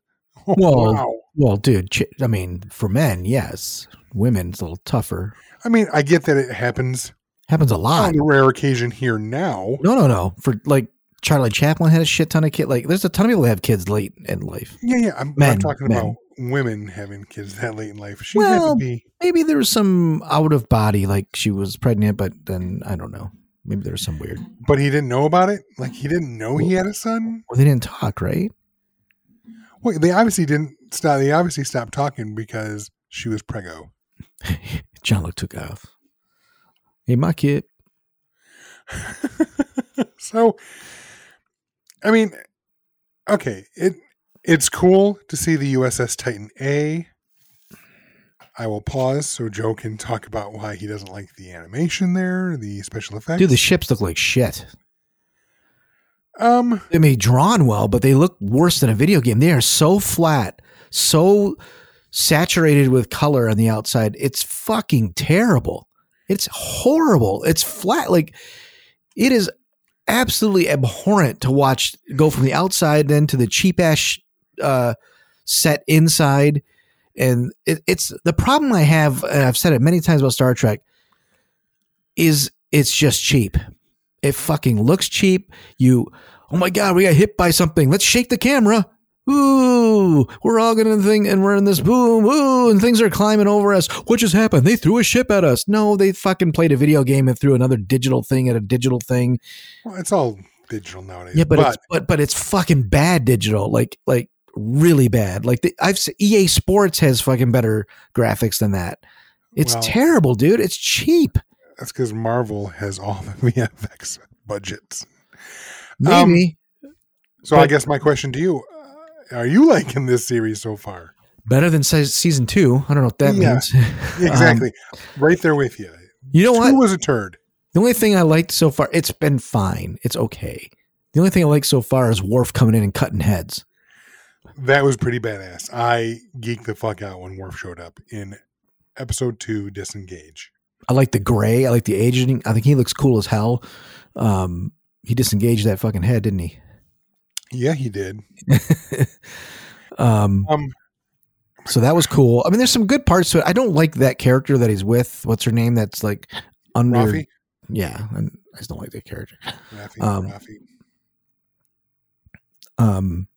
Oh, Well, wow. Well, dude, ch- I mean, for men, yes. Women, it's a little tougher. I mean, I get that it happens Happens a lot. on a rare occasion here now. No, no, no. For like Charlie Chaplin had a shit ton of kids. Like, there's a ton of people that have kids late in life. Yeah, yeah. I'm Men, not talking men. about women having kids that late in life. She Well, to be. Maybe there was some out of body, like she was pregnant, but then I don't know. Maybe there was some weird. But he didn't know about it. Like he didn't know he had a son. Well, they didn't talk, right? Wait, they obviously didn't stop. They obviously stopped talking because she was prego. Jean Luc took off. Hey, my kid. so, I mean, okay, it it's cool to see the USS Titan A. I will pause so Joe can talk about why he doesn't like the animation there, the special effects. Dude, the ships look like shit. um, They may drawn well, but they look worse than a video game. They are so flat, so saturated with color on the outside. It's fucking terrible. It's horrible. It's flat. Like it is absolutely abhorrent to watch go from the outside then to the cheap ass uh, set inside. And it, it's the problem I have, and I've said it many times about Star Trek, is it's just cheap. It fucking looks cheap. You, oh my god, we got hit by something. Let's shake the camera. Ooh, we're all gonna think, and we're in this boom, ooh, and things are climbing over us. What just happened? They threw a ship at us. No, they fucking played a video game and threw another digital thing at a digital thing. well, it's all digital nowadays. Yeah, but, it's but but it's fucking bad digital, like like really bad. Like the, I've EA Sports has fucking better graphics than that. It's Well- terrible, dude. It's cheap. that's because Marvel has all the VFX budgets. Maybe um, So I guess my question to you: Are you liking this series so far? better than se- season two. I don't know what that Yeah. means. Exactly, right there with you. You know what? Two was a turd. The only thing I liked so far, it's been fine. It's okay. The only thing I like so far is Worf coming in and cutting heads. That was pretty badass. I geeked the fuck out when Worf showed up in episode two, Disengage. I like the gray. I like the aging. I think he looks cool as hell. Um, he disengaged that fucking head, didn't he? Yeah, he did. Um, Um, so that was cool. I mean, there's some good parts to it. I don't like that character that he's with. What's her name? That's like under. Raffi, Yeah, and I just don't like that character. Raffi, Um, Raffi. Um,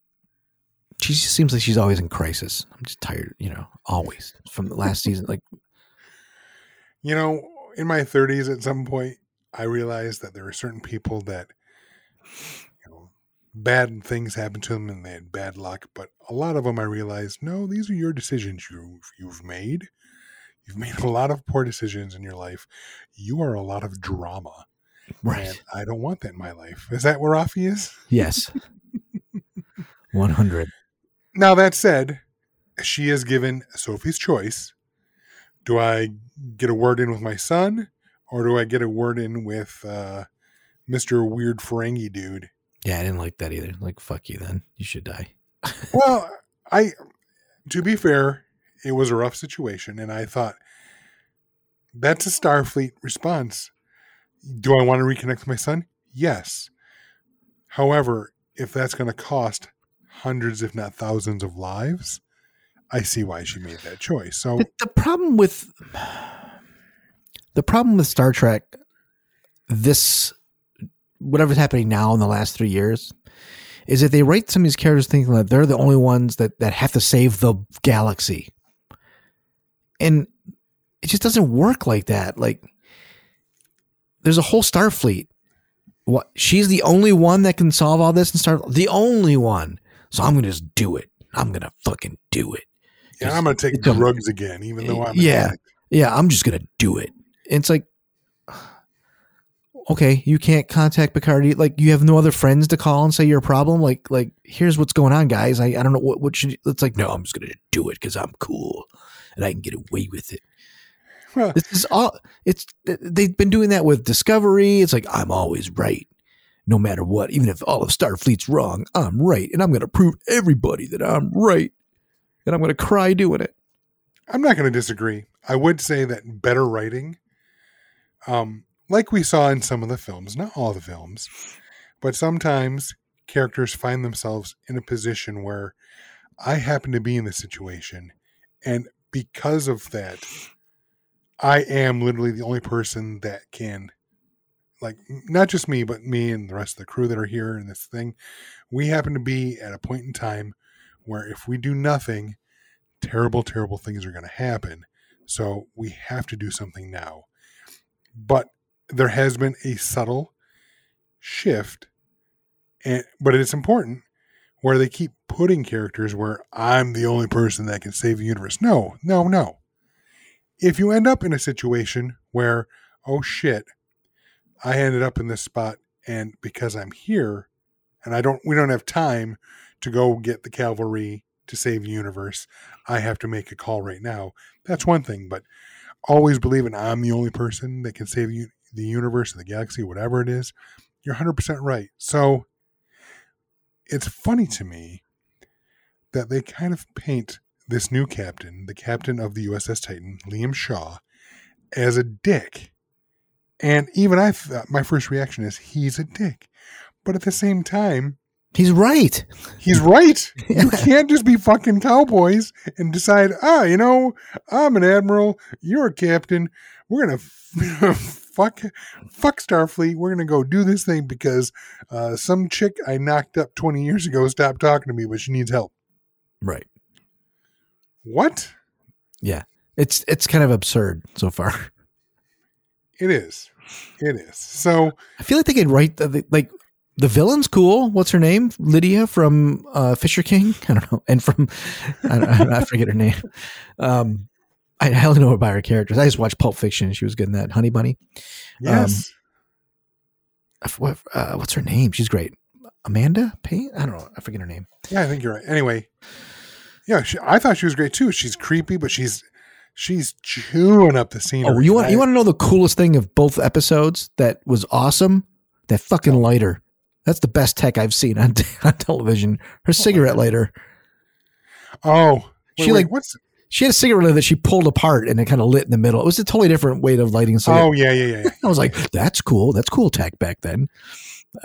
she just seems like she's always in crisis. I'm just tired, you know, always from the last season. Like, You know, in my 30s, at some point, I realized that there are certain people that, bad things happen to them and they had bad luck. But a lot of them, I realized, no, these are your decisions you've you've made. You've made a lot of poor decisions in your life. You are a lot of drama, right? and I don't want that in my life. Is that where Raffi is? Yes. 100. Now that said, she is given Sophie's choice. Do I get a word in with my son, or do I get a word in with uh, Mister Weird Ferengi dude? Yeah, I didn't like that either. Like, fuck you then. You should die. Well, I, to be fair, it was a rough situation, and I thought that's a Starfleet response. Do I want to reconnect with my son? Yes. However, if that's going to cost hundreds, if not thousands, of lives, I see why she made that choice. So But the problem with the problem with Star Trek, this whatever's happening now in the last three years, is that they write some of these characters thinking that they're the only ones that that have to save the galaxy, and it just doesn't work like that. Like, there's a whole Starfleet. What she's the only one that can solve all this and start the only one. So I'm gonna just do it. I'm gonna fucking do it. yeah, I'm going to take drugs again, even though I'm Yeah. yeah, I'm just gonna do it. It's like, okay, you can't contact Picard. Like, you have no other friends to call and say your problem. Like, like here's what's going on, guys. I, I don't know what what should. It's like, no, I'm just gonna do it because I'm cool and I can get away with it. Well, This is all. It's they've been doing that with Discovery. It's like I'm always right, no matter what. Even if all of Starfleet's wrong, I'm right, and I'm gonna prove everybody that I'm right, and I'm gonna cry doing it. I'm not going to disagree. I would say that better writing, um, like we saw in some of the films, not all the films, but sometimes characters find themselves in a position where I happen to be in the situation, and because of that, I am literally the only person that can, like, not just me, but me and the rest of the crew that are here in this thing. We happen to be at a point in time where if we do nothing, terrible, terrible things are going to happen. So we have to do something now. But there has been a subtle shift, and but it's important where they keep putting characters where I'm the only person that can save the universe. No, no, no. If you end up in a situation where, oh shit, I ended up in this spot, and because I'm here, and I don't, we don't have time to go get the cavalry to save the universe. I have to make a call right now. That's one thing, but always believe in I'm the only person that can save you, the universe, the galaxy, whatever it is. You're 100% right. So it's funny to me that they kind of paint this new captain, the captain of the USS Titan, Liam Shaw, as a dick. And even I thought my first reaction is he's a dick. But at the same time, He's right. he's right. You can't just be fucking cowboys and decide, ah, you know, I'm an admiral, you're a captain. We're gonna fuck fuck Starfleet. We're gonna go do this thing because uh, some chick I knocked up 20 years ago stopped talking to me, but she needs help. Right. What? Yeah. It's it's kind of absurd so far. It is. It is. So I feel like they could write the, the- like the villain's cool. What's her name? Lydia from uh, Fisher King. I don't know, and from I, don't, I forget her name. Um, I hardly know about her characters. I just watched Pulp Fiction. She was good in that. Honey Bunny. yes. I f- What, uh, what's her name? She's great. Amanda Payne. I don't know. I forget her name. yeah, I think you're right. Anyway, yeah, she, I thought she was great too. She's creepy, but she's she's chewing up the scene. Oh, you want you want to know the coolest thing of both episodes that was awesome? That fucking lighter. That's the best tech I've seen on, on television. Her cigarette lighter. Oh, wait, She, wait, like- what's? She had a cigarette lighter that she pulled apart and it kind of lit in the middle. It was a totally different way of lighting cigarette. Oh, yeah, yeah, yeah, yeah. I was like, that's cool. That's cool tech back then.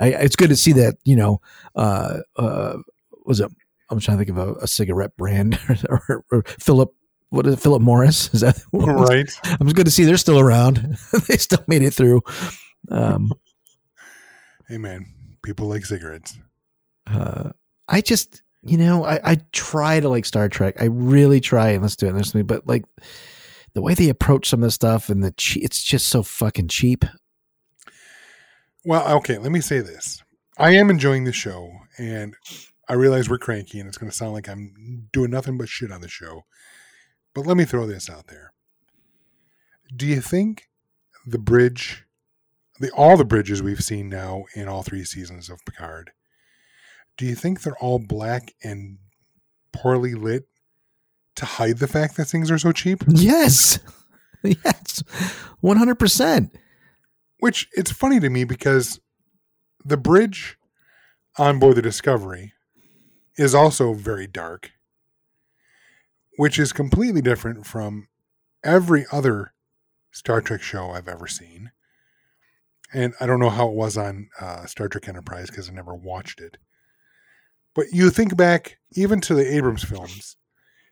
I, it's good to see that, you know, uh, uh, was it, I'm trying to think of a, a cigarette brand or, or Philip, what is it? Philip Morris? Is that right. I'm good to see they're still around. they still made it through. Um, Hey, man, people like cigarettes. uh, I just, you know, I, I try to like Star Trek. I really try and let's do it. To me, but like the way they approach some of the stuff and the che- it's just so fucking cheap. Well, okay, let me say this. I am enjoying the show, and I realize we're cranky, and it's going to sound like I'm doing nothing but shit on the show. But let me throw this out there. Do you think the bridge, the all the bridges we've seen now in all three seasons of Picard, do you think they're all black and poorly lit to hide the fact that things are so cheap? Yes. Yes. 100%. Which it's funny to me because the bridge on board the Discovery is also very dark, which is completely different from every other Star Trek show I've ever seen. And I don't know how it was on uh, Star Trek Enterprise because I never watched it. But you think back even to the Abrams films,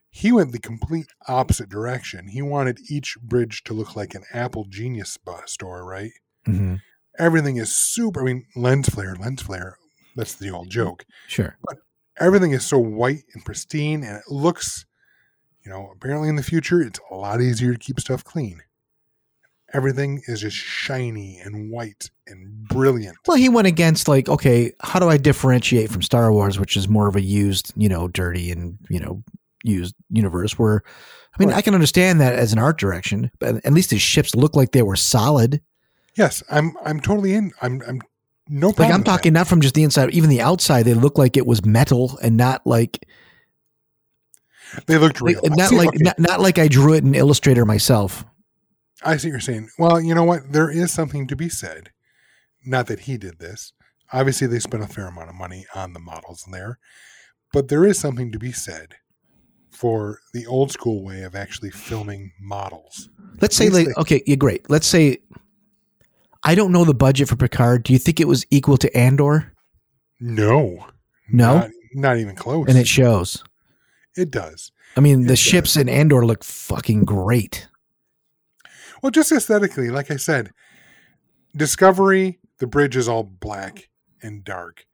he went the complete opposite direction. He wanted each bridge to look like an Apple Genius store, right? Mhm. everything is super. I mean, lens flare, lens flare. That's the old joke. Sure. But everything is so white and pristine, and it looks, you know, apparently in the future, it's a lot easier to keep stuff clean. Everything is just shiny and white and brilliant. Well, he went against like, okay, how do I differentiate from Star Wars, which is more of a used, you know, dirty and you know, used universe? Where, I mean, Right. I can understand that as an art direction, but at least his ships look like they were solid. Yes, I'm. I'm totally in. I'm. I'm no problem. Like I'm with that. talking not from just the inside, even the outside. They look like it was metal and not like, They looked real. Not see- like okay, not, not like I drew it in Illustrator myself. I see what you're saying. Well, you know what? There is something to be said. Not that he did this. Obviously, they spent a fair amount of money on the models there, but there is something to be said for the old school way of actually filming models. Let's say like say- okay, yeah, great. Let's say I don't know the budget for Picard. Do you think it was equal to Andor? No, No, not, not even close. and it shows. it does. I mean, It the does. ships in Andor look fucking great. Well, just aesthetically, like I said, Discovery, the bridge is all black and dark,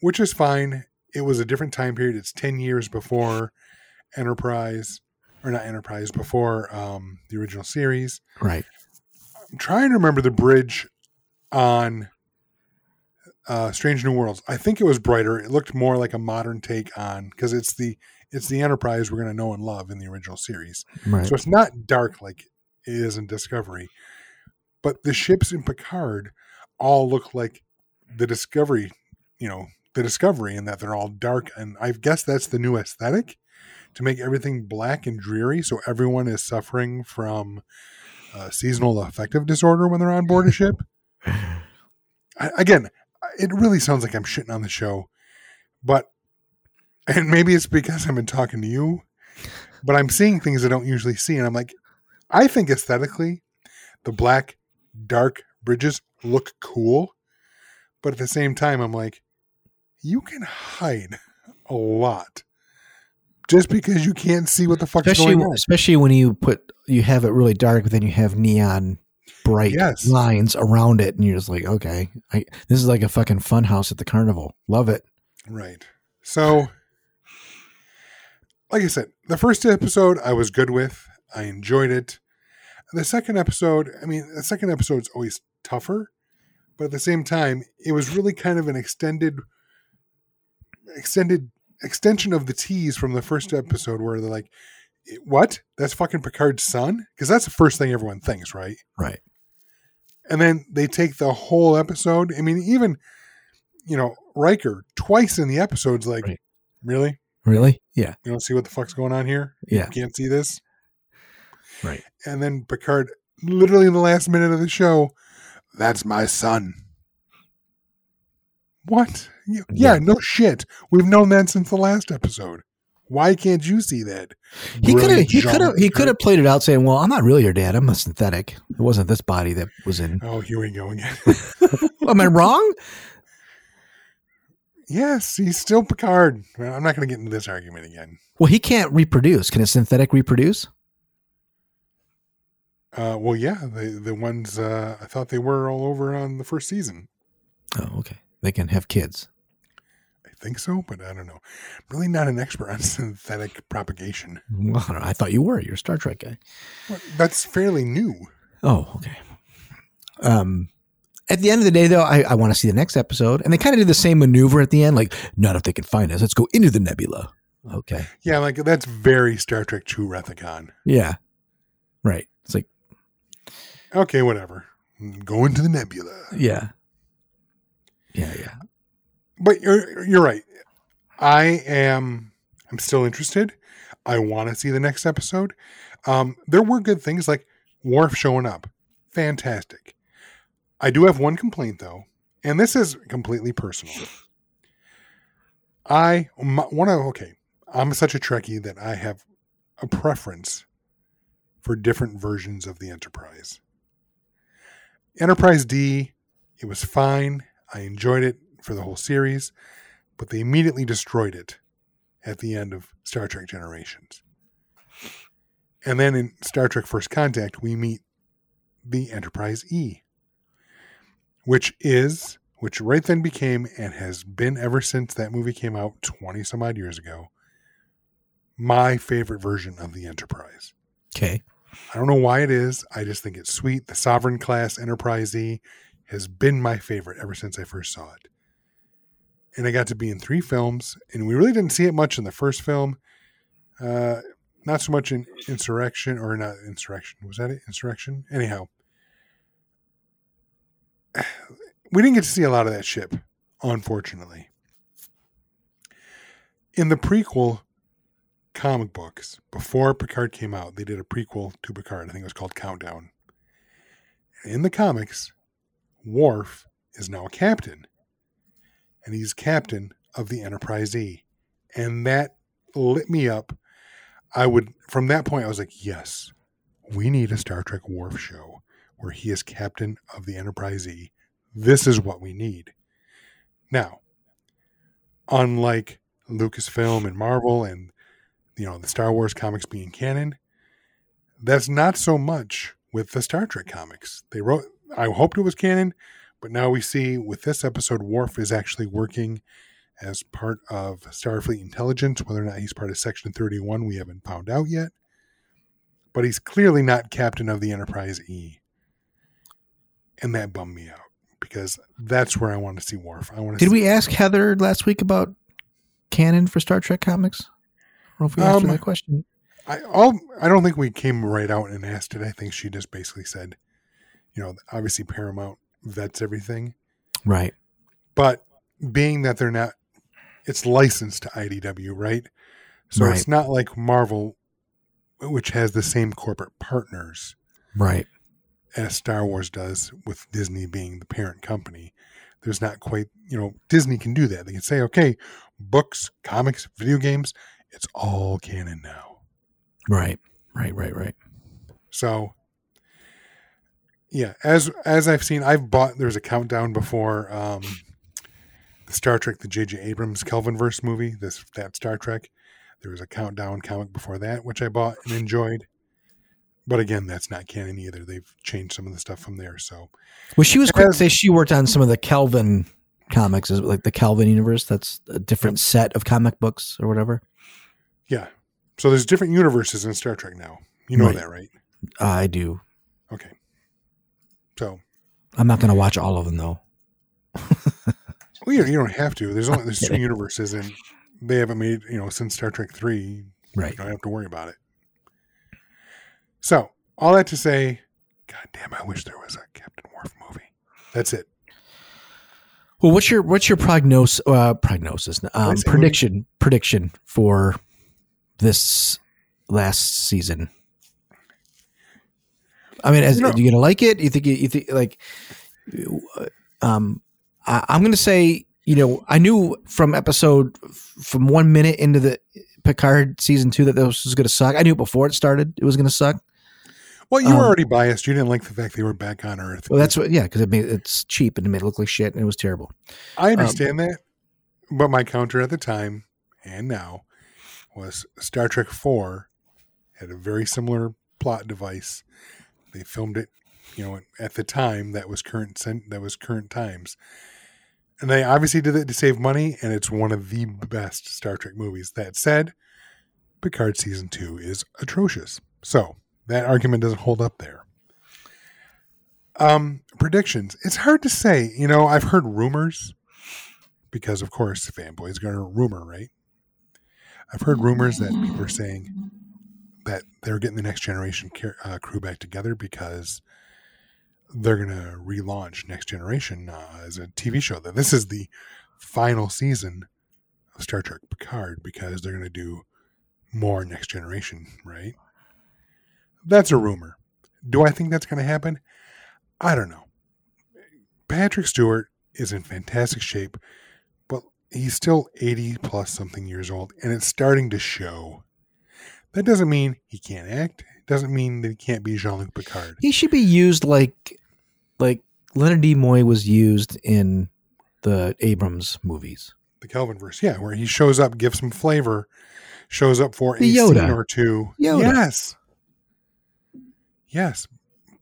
which is fine. It was a different time period. It's 10 years before Enterprise. or not Enterprise, before um, the original series. Right. I'm trying to remember the bridge on uh, Strange New Worlds. I think it was brighter. It looked more like a modern take on because it's the it's the Enterprise we're going to know and love in the original series. Right. So it's not dark like is in Discovery, but the ships in Picard all look like the Discovery, you know, the Discovery, in that they're all dark. And I guess that's the new aesthetic to make everything black and dreary. So everyone is suffering from uh, seasonal affective disorder when they're on board a ship. I, again, it really sounds like I'm shitting on the show, but and maybe it's because I've been talking to you, but I'm seeing things I don't usually see, and I'm like, I think aesthetically, the black dark bridges look cool, but at the same time, I'm like, you can hide a lot just because you can't see what the fuck especially going on. especially when you put you have it really dark, but then you have neon bright Yes. lines around it, and you're just like, okay, I, this is like a fucking fun house at the carnival. Love it. Right. So, like I said, the first episode I was good with. I enjoyed it. The second episode, I mean, the second episode's always tougher, but at the same time, it was really kind of an extended, extended extension of the tease from the first episode, where they're like, "What? That's fucking Picard's son?" Because that's the first thing everyone thinks, right? Right. and then they take the whole episode. I mean, even you know Riker twice in the episode's like, Right. really? Really? Yeah. You don't see what the fuck's going on here? Yeah. You can't see this. Right. And then Picard, literally in the last minute of the show, that's my son. What? Yeah, Yeah. no shit. We've known that since the last episode. Why can't you see that? He could have. He could have. He could have played it out, saying, "Well, I'm not really your dad. I'm a synthetic. It wasn't this body that was in." Oh, here we go again. Am I wrong? yes, he's still Picard. Well, I'm not going to get into this argument again. Well, he can't reproduce. Can a synthetic reproduce? Uh, well, yeah, the the ones uh, I thought they were all over on the first season. Oh, okay. They can have kids. I think so, but I don't know. I'm really not an expert on synthetic propagation. Well, I, know. I thought you were. You're a Star Trek guy. Well, That's fairly new. Oh, okay. Um, at the end of the day, though, I, I want to see the next episode, and they kind of did the same maneuver at the end, like, not if they can find us. Let's go into the nebula. Okay. Yeah, like that's very Star Trek Two Wrath of Khan. Yeah. Right. It's like, Okay, whatever. Go into the nebula. yeah. Yeah, yeah. But you're you're right. I am. I'm still interested. I want to see the next episode. Um, there were good things like Worf showing up. Fantastic. I do have one complaint though, and this is completely personal. I want to okay. I'm such a Trekkie that I have a preference for different versions of the Enterprise. Enterprise D, it was fine. I enjoyed it for the whole series, but they immediately destroyed it at the end of Star Trek Generations. And then in Star Trek First Contact, we meet the Enterprise E, which is, which right then became and has been ever since that movie came out 20 some odd years ago, my favorite version of the Enterprise. Okay. I don't know why it is. I just think it's sweet. The Sovereign class Enterprise E has been my favorite ever since I first saw it. And I got to be in three films, and we really didn't see it much in the first film. Uh, not so much in Insurrection, or not Insurrection. Was that it? Insurrection? Anyhow, we didn't get to see a lot of that ship, unfortunately. In the prequel comic books, before Picard came out, they did a prequel to Picard. I think it was called Countdown. In the comics, Worf is now a captain, and he's captain of the Enterprise E. And that lit me up. I would, from that point, I was like, yes, we need a Star Trek Worf show where he is captain of the Enterprise E. This is what we need. Now, unlike Lucasfilm and Marvel and you know the Star Wars comics being canon, that's not so much with the Star Trek comics. They wrote I hoped it was canon, but now we see with this episode Worf is actually working as part of Starfleet intelligence. Whether or not he's part of Section 31, we haven't found out yet. but he's clearly not captain of the Enterprise E. And that bummed me out because that's where I want to see Worf. I want to Did we ask Heather last week about canon for Star Trek comics? I don't know if we her Um, that question. I all I don't think we came right out and asked it. I think she just basically said, you know, obviously Paramount vets everything, Right. but being that they're not, it's licensed to IDW, right? So Right. it's not like Marvel, which has the same corporate partners Right. as Star Wars does, with Disney being the parent company. There's not quite, you know, Disney can do that. They can say, okay, books, comics, video games, it's all canon now. Right. Right. Right. Right. So yeah, as as I've seen, I've bought there's a countdown before um the Star Trek, the J.J. Abrams Kelvinverse movie, this that Star Trek. There was a countdown comic before that, which I bought and enjoyed. But again, that's not canon either. They've changed some of the stuff from there. So Well, she was quick to say she worked on some of the Kelvin comics, is like the Kelvin universe. That's a different set of comic books or whatever. yeah. So there's different universes in Star Trek now. You know Right. that, right? I do. Okay. So I'm not going to watch all of them though. well, you, you don't have to. There's only there's two universes, and they haven't made you know since Star Trek three. Right. You don't have to worry about it. So, all that to say, God damn, I wish there was a Captain Worf movie. That's it. Well, what's your what's your prognosis? Uh, prognosis, um, prediction, prediction for this last season. I mean, as, are you gonna like it? You think you, you think like? Um, I, I'm gonna say you know I knew from episode from one minute into the Picard season two that this was gonna suck. I knew it before it started. It was gonna suck. Well, you were Um, already biased. You didn't like the fact they were back on Earth. Well, that's what yeah, because it made it's cheap and it made it look like shit and it was terrible. I understand that, but my counter at the time and now was Star Trek Four had a very similar plot device. They filmed it, you know, at the time that was current that was current times, and they obviously did it to save money. And it's one of the best Star Trek movies. That said, Picard season two is atrocious. So that argument doesn't hold up there. Um, predictions. It's hard to say. You know, I've heard rumors because, of course, fanboys got a rumor, right? I've heard rumors that people are saying that they're getting the next generation uh, crew back together because they're going to relaunch Next Generation uh, as a TV show. That this is the final season of Star Trek Picard because they're going to do more Next Generation, right? That's a rumor. Do I think that's going to happen? I don't know. Patrick Stewart is in fantastic shape, but he's still 80 plus something years old, and it's starting to show. That doesn't mean he can't act. It doesn't mean that he can't be Jean Luc Picard. He should be used like like Leonard Nimoy was used in the Abrams movies. The Kelvin verse, yeah, where he shows up, gives some flavor, shows up for a The Yoda. scene or two. Yoda. Yes. Yes.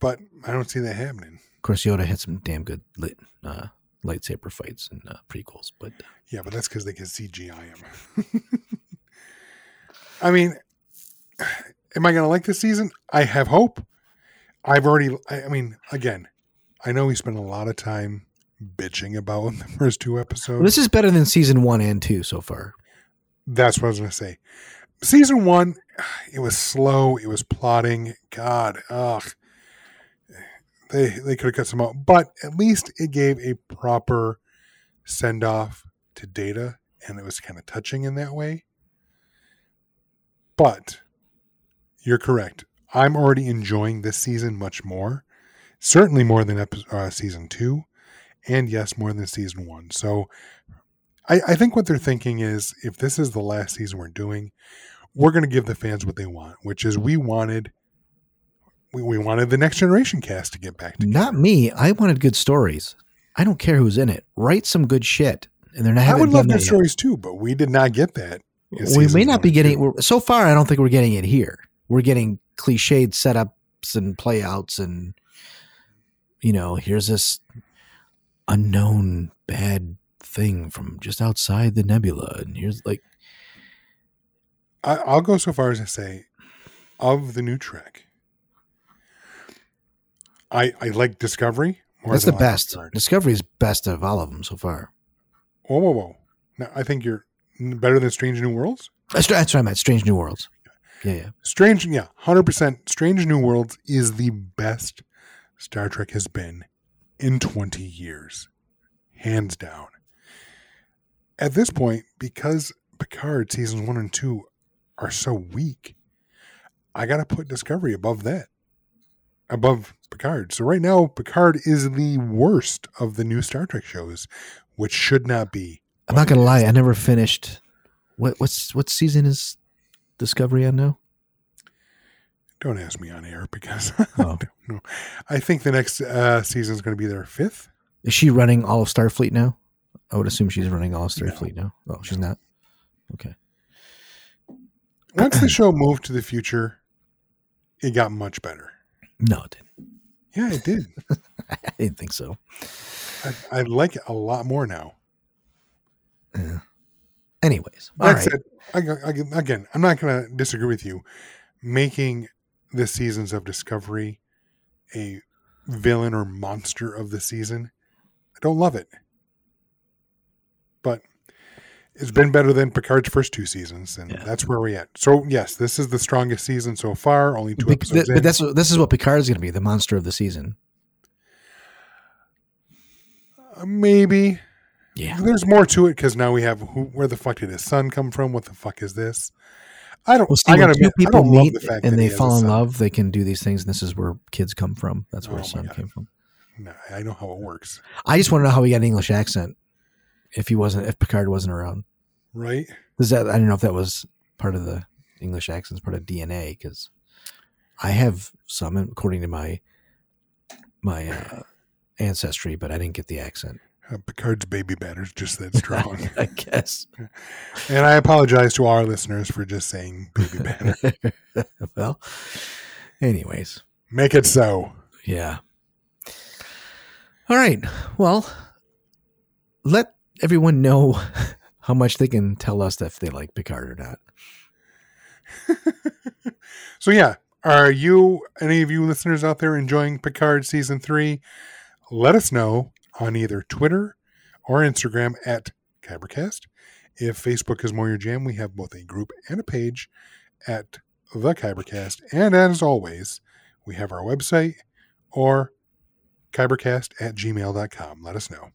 But I don't see that happening. Of course, Yoda had some damn good lit, uh, lightsaber fights and uh, prequels, but Yeah, but that's because they can CGI him. I mean, am I going to like this season? I have hope. I've already, I, I mean, again, I know we spent a lot of time bitching about the first two episodes. this is better than season one and two so far. That's what I was going to say. Season one, it was slow. It was plotting. God, ugh. They they could have cut some out, but at least it gave a proper send off to Data, and it was kind of touching in that way. But you're correct. I'm already enjoying this season much more, certainly more than epi- uh, season two, and yes, more than season one. So I, I think what they're thinking is if this is the last season we're doing, we're going to give the fans what they want, which is we wanted we, we wanted the next generation cast to get back together. Not me. I wanted good stories. I don't care who's in it. Write some good shit. And they're not. I would love good stories too, but we did not get that. We may not be getting. We're, so far, I don't think we're getting it here. We're getting cliched setups and playouts, and you know, here's this unknown bad thing from just outside the nebula, and here's like, I, I'll go so far as to say of the new Trek. I I like Discovery. more That's the best. Picard. is best of all of them so far. Whoa, whoa, whoa! Now, I think you're better than Strange New Worlds. That's, that's what I meant. Strange New Worlds. Yeah, yeah. Strange, yeah, hundred percent. Strange New Worlds is the best Star Trek has been in twenty years, hands down. At this point, because Picard seasons one and two are so weak, I gotta put Discovery above that, above Picard. So right now, Picard is the worst of the new Star Trek shows, which should not be. I'm not gonna lie. I never finished. What what's what season is Discovery on now? Don't ask me on air because Oh. I don't know. I think the next uh, season is going to be their fifth. Is she running all of Starfleet now? I would assume she's running all of No. Starfleet now. Oh, she's not. Okay. Once the show moved to the future, it got much better. No, it didn't. Yeah, it did. I didn't think so. I, I like it a lot more now. Yeah. Anyways, all That said, I, I- again, I'm not going to disagree with you. Making the seasons of Discovery a villain or monster of the season, I don't love it. But it's been better than Picard's first two seasons, and Yeah. that's where we're at. So, yes, this is the strongest season so far. Only two Bec- episodes but in. that's this is what Picard's going to be, the monster of the season. Uh, maybe Yeah. there's more to it because now we have who, where the fuck did his son come from? What the fuck is this? I don't. Well, see, I gotta two admit, I people don't love meet the fact and they he has a fall in love, they can do these things, and this is where kids come from. That's where Oh his son God. came from. No, I know how it works, I just want to know how he got an English accent. If he wasn't, if Picard wasn't around, right? Does that? I don't know if that was part of the English accents, part of DNA, because I have some according to my my uh, ancestry, but I didn't get the accent. Uh, Picard's baby batter's just that strong. I guess. and I apologize to our listeners for just saying baby batter. well, anyways, Make it so. yeah. All right. Well, let everyone know how much they can tell us if they like Picard or not. So yeah, are you any of you listeners out there enjoying Picard season three? Let us know on either Twitter or Instagram at Kybercast. If Facebook is more your jam, we have both a group and a page at the Kybercast. And as always, we have our website or kybercast at gmail.com. Let us know.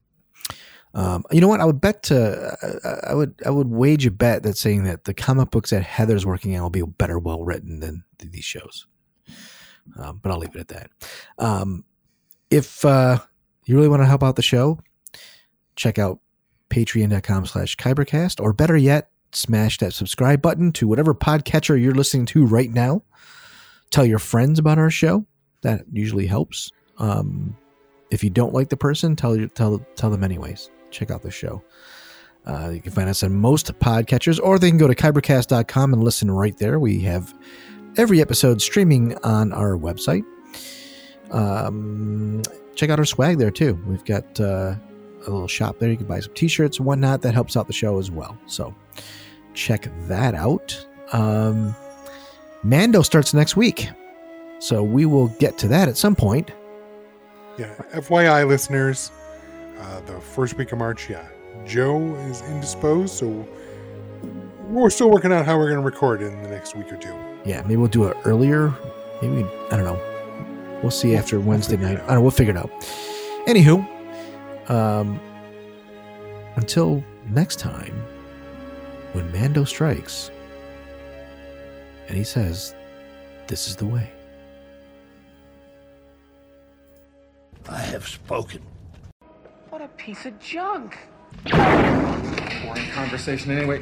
Um, you know what? I would bet to I- I would I would wage a bet that saying that the comic books that Heather's working on will be better well written than these shows. Um, but I'll leave it at that. Um, if uh, you really want to help out the show, check out patreon.com slash kybercast or better yet, smash that subscribe button to whatever podcatcher you're listening to right now. Tell your friends about our show. That usually helps. Um, if you don't like the person, tell tell tell them anyways. Check out the show. Uh, you can find us on most podcatchers, or they can go to kybercast.com and listen right there. We have every episode streaming on our website. Um, check out our swag there too. We've got uh, a little shop there. You can buy some t-shirts and whatnot. That helps out the show as well. So check that out. Um, Mando starts next week, so we will get to that at some point. Yeah, FYI, listeners, uh, the first week of March, yeah, Joe is indisposed, so we're still working out how we're going to record in the next week or two. Yeah, maybe we'll do it earlier. Maybe I don't know. We'll see after we'll Wednesday figure it night. I don't know. We'll figure it out. Anywho, um, until next time, when Mando strikes, and he says, "This is the way." I have spoken. Piece of junk. Boring conversation anyway.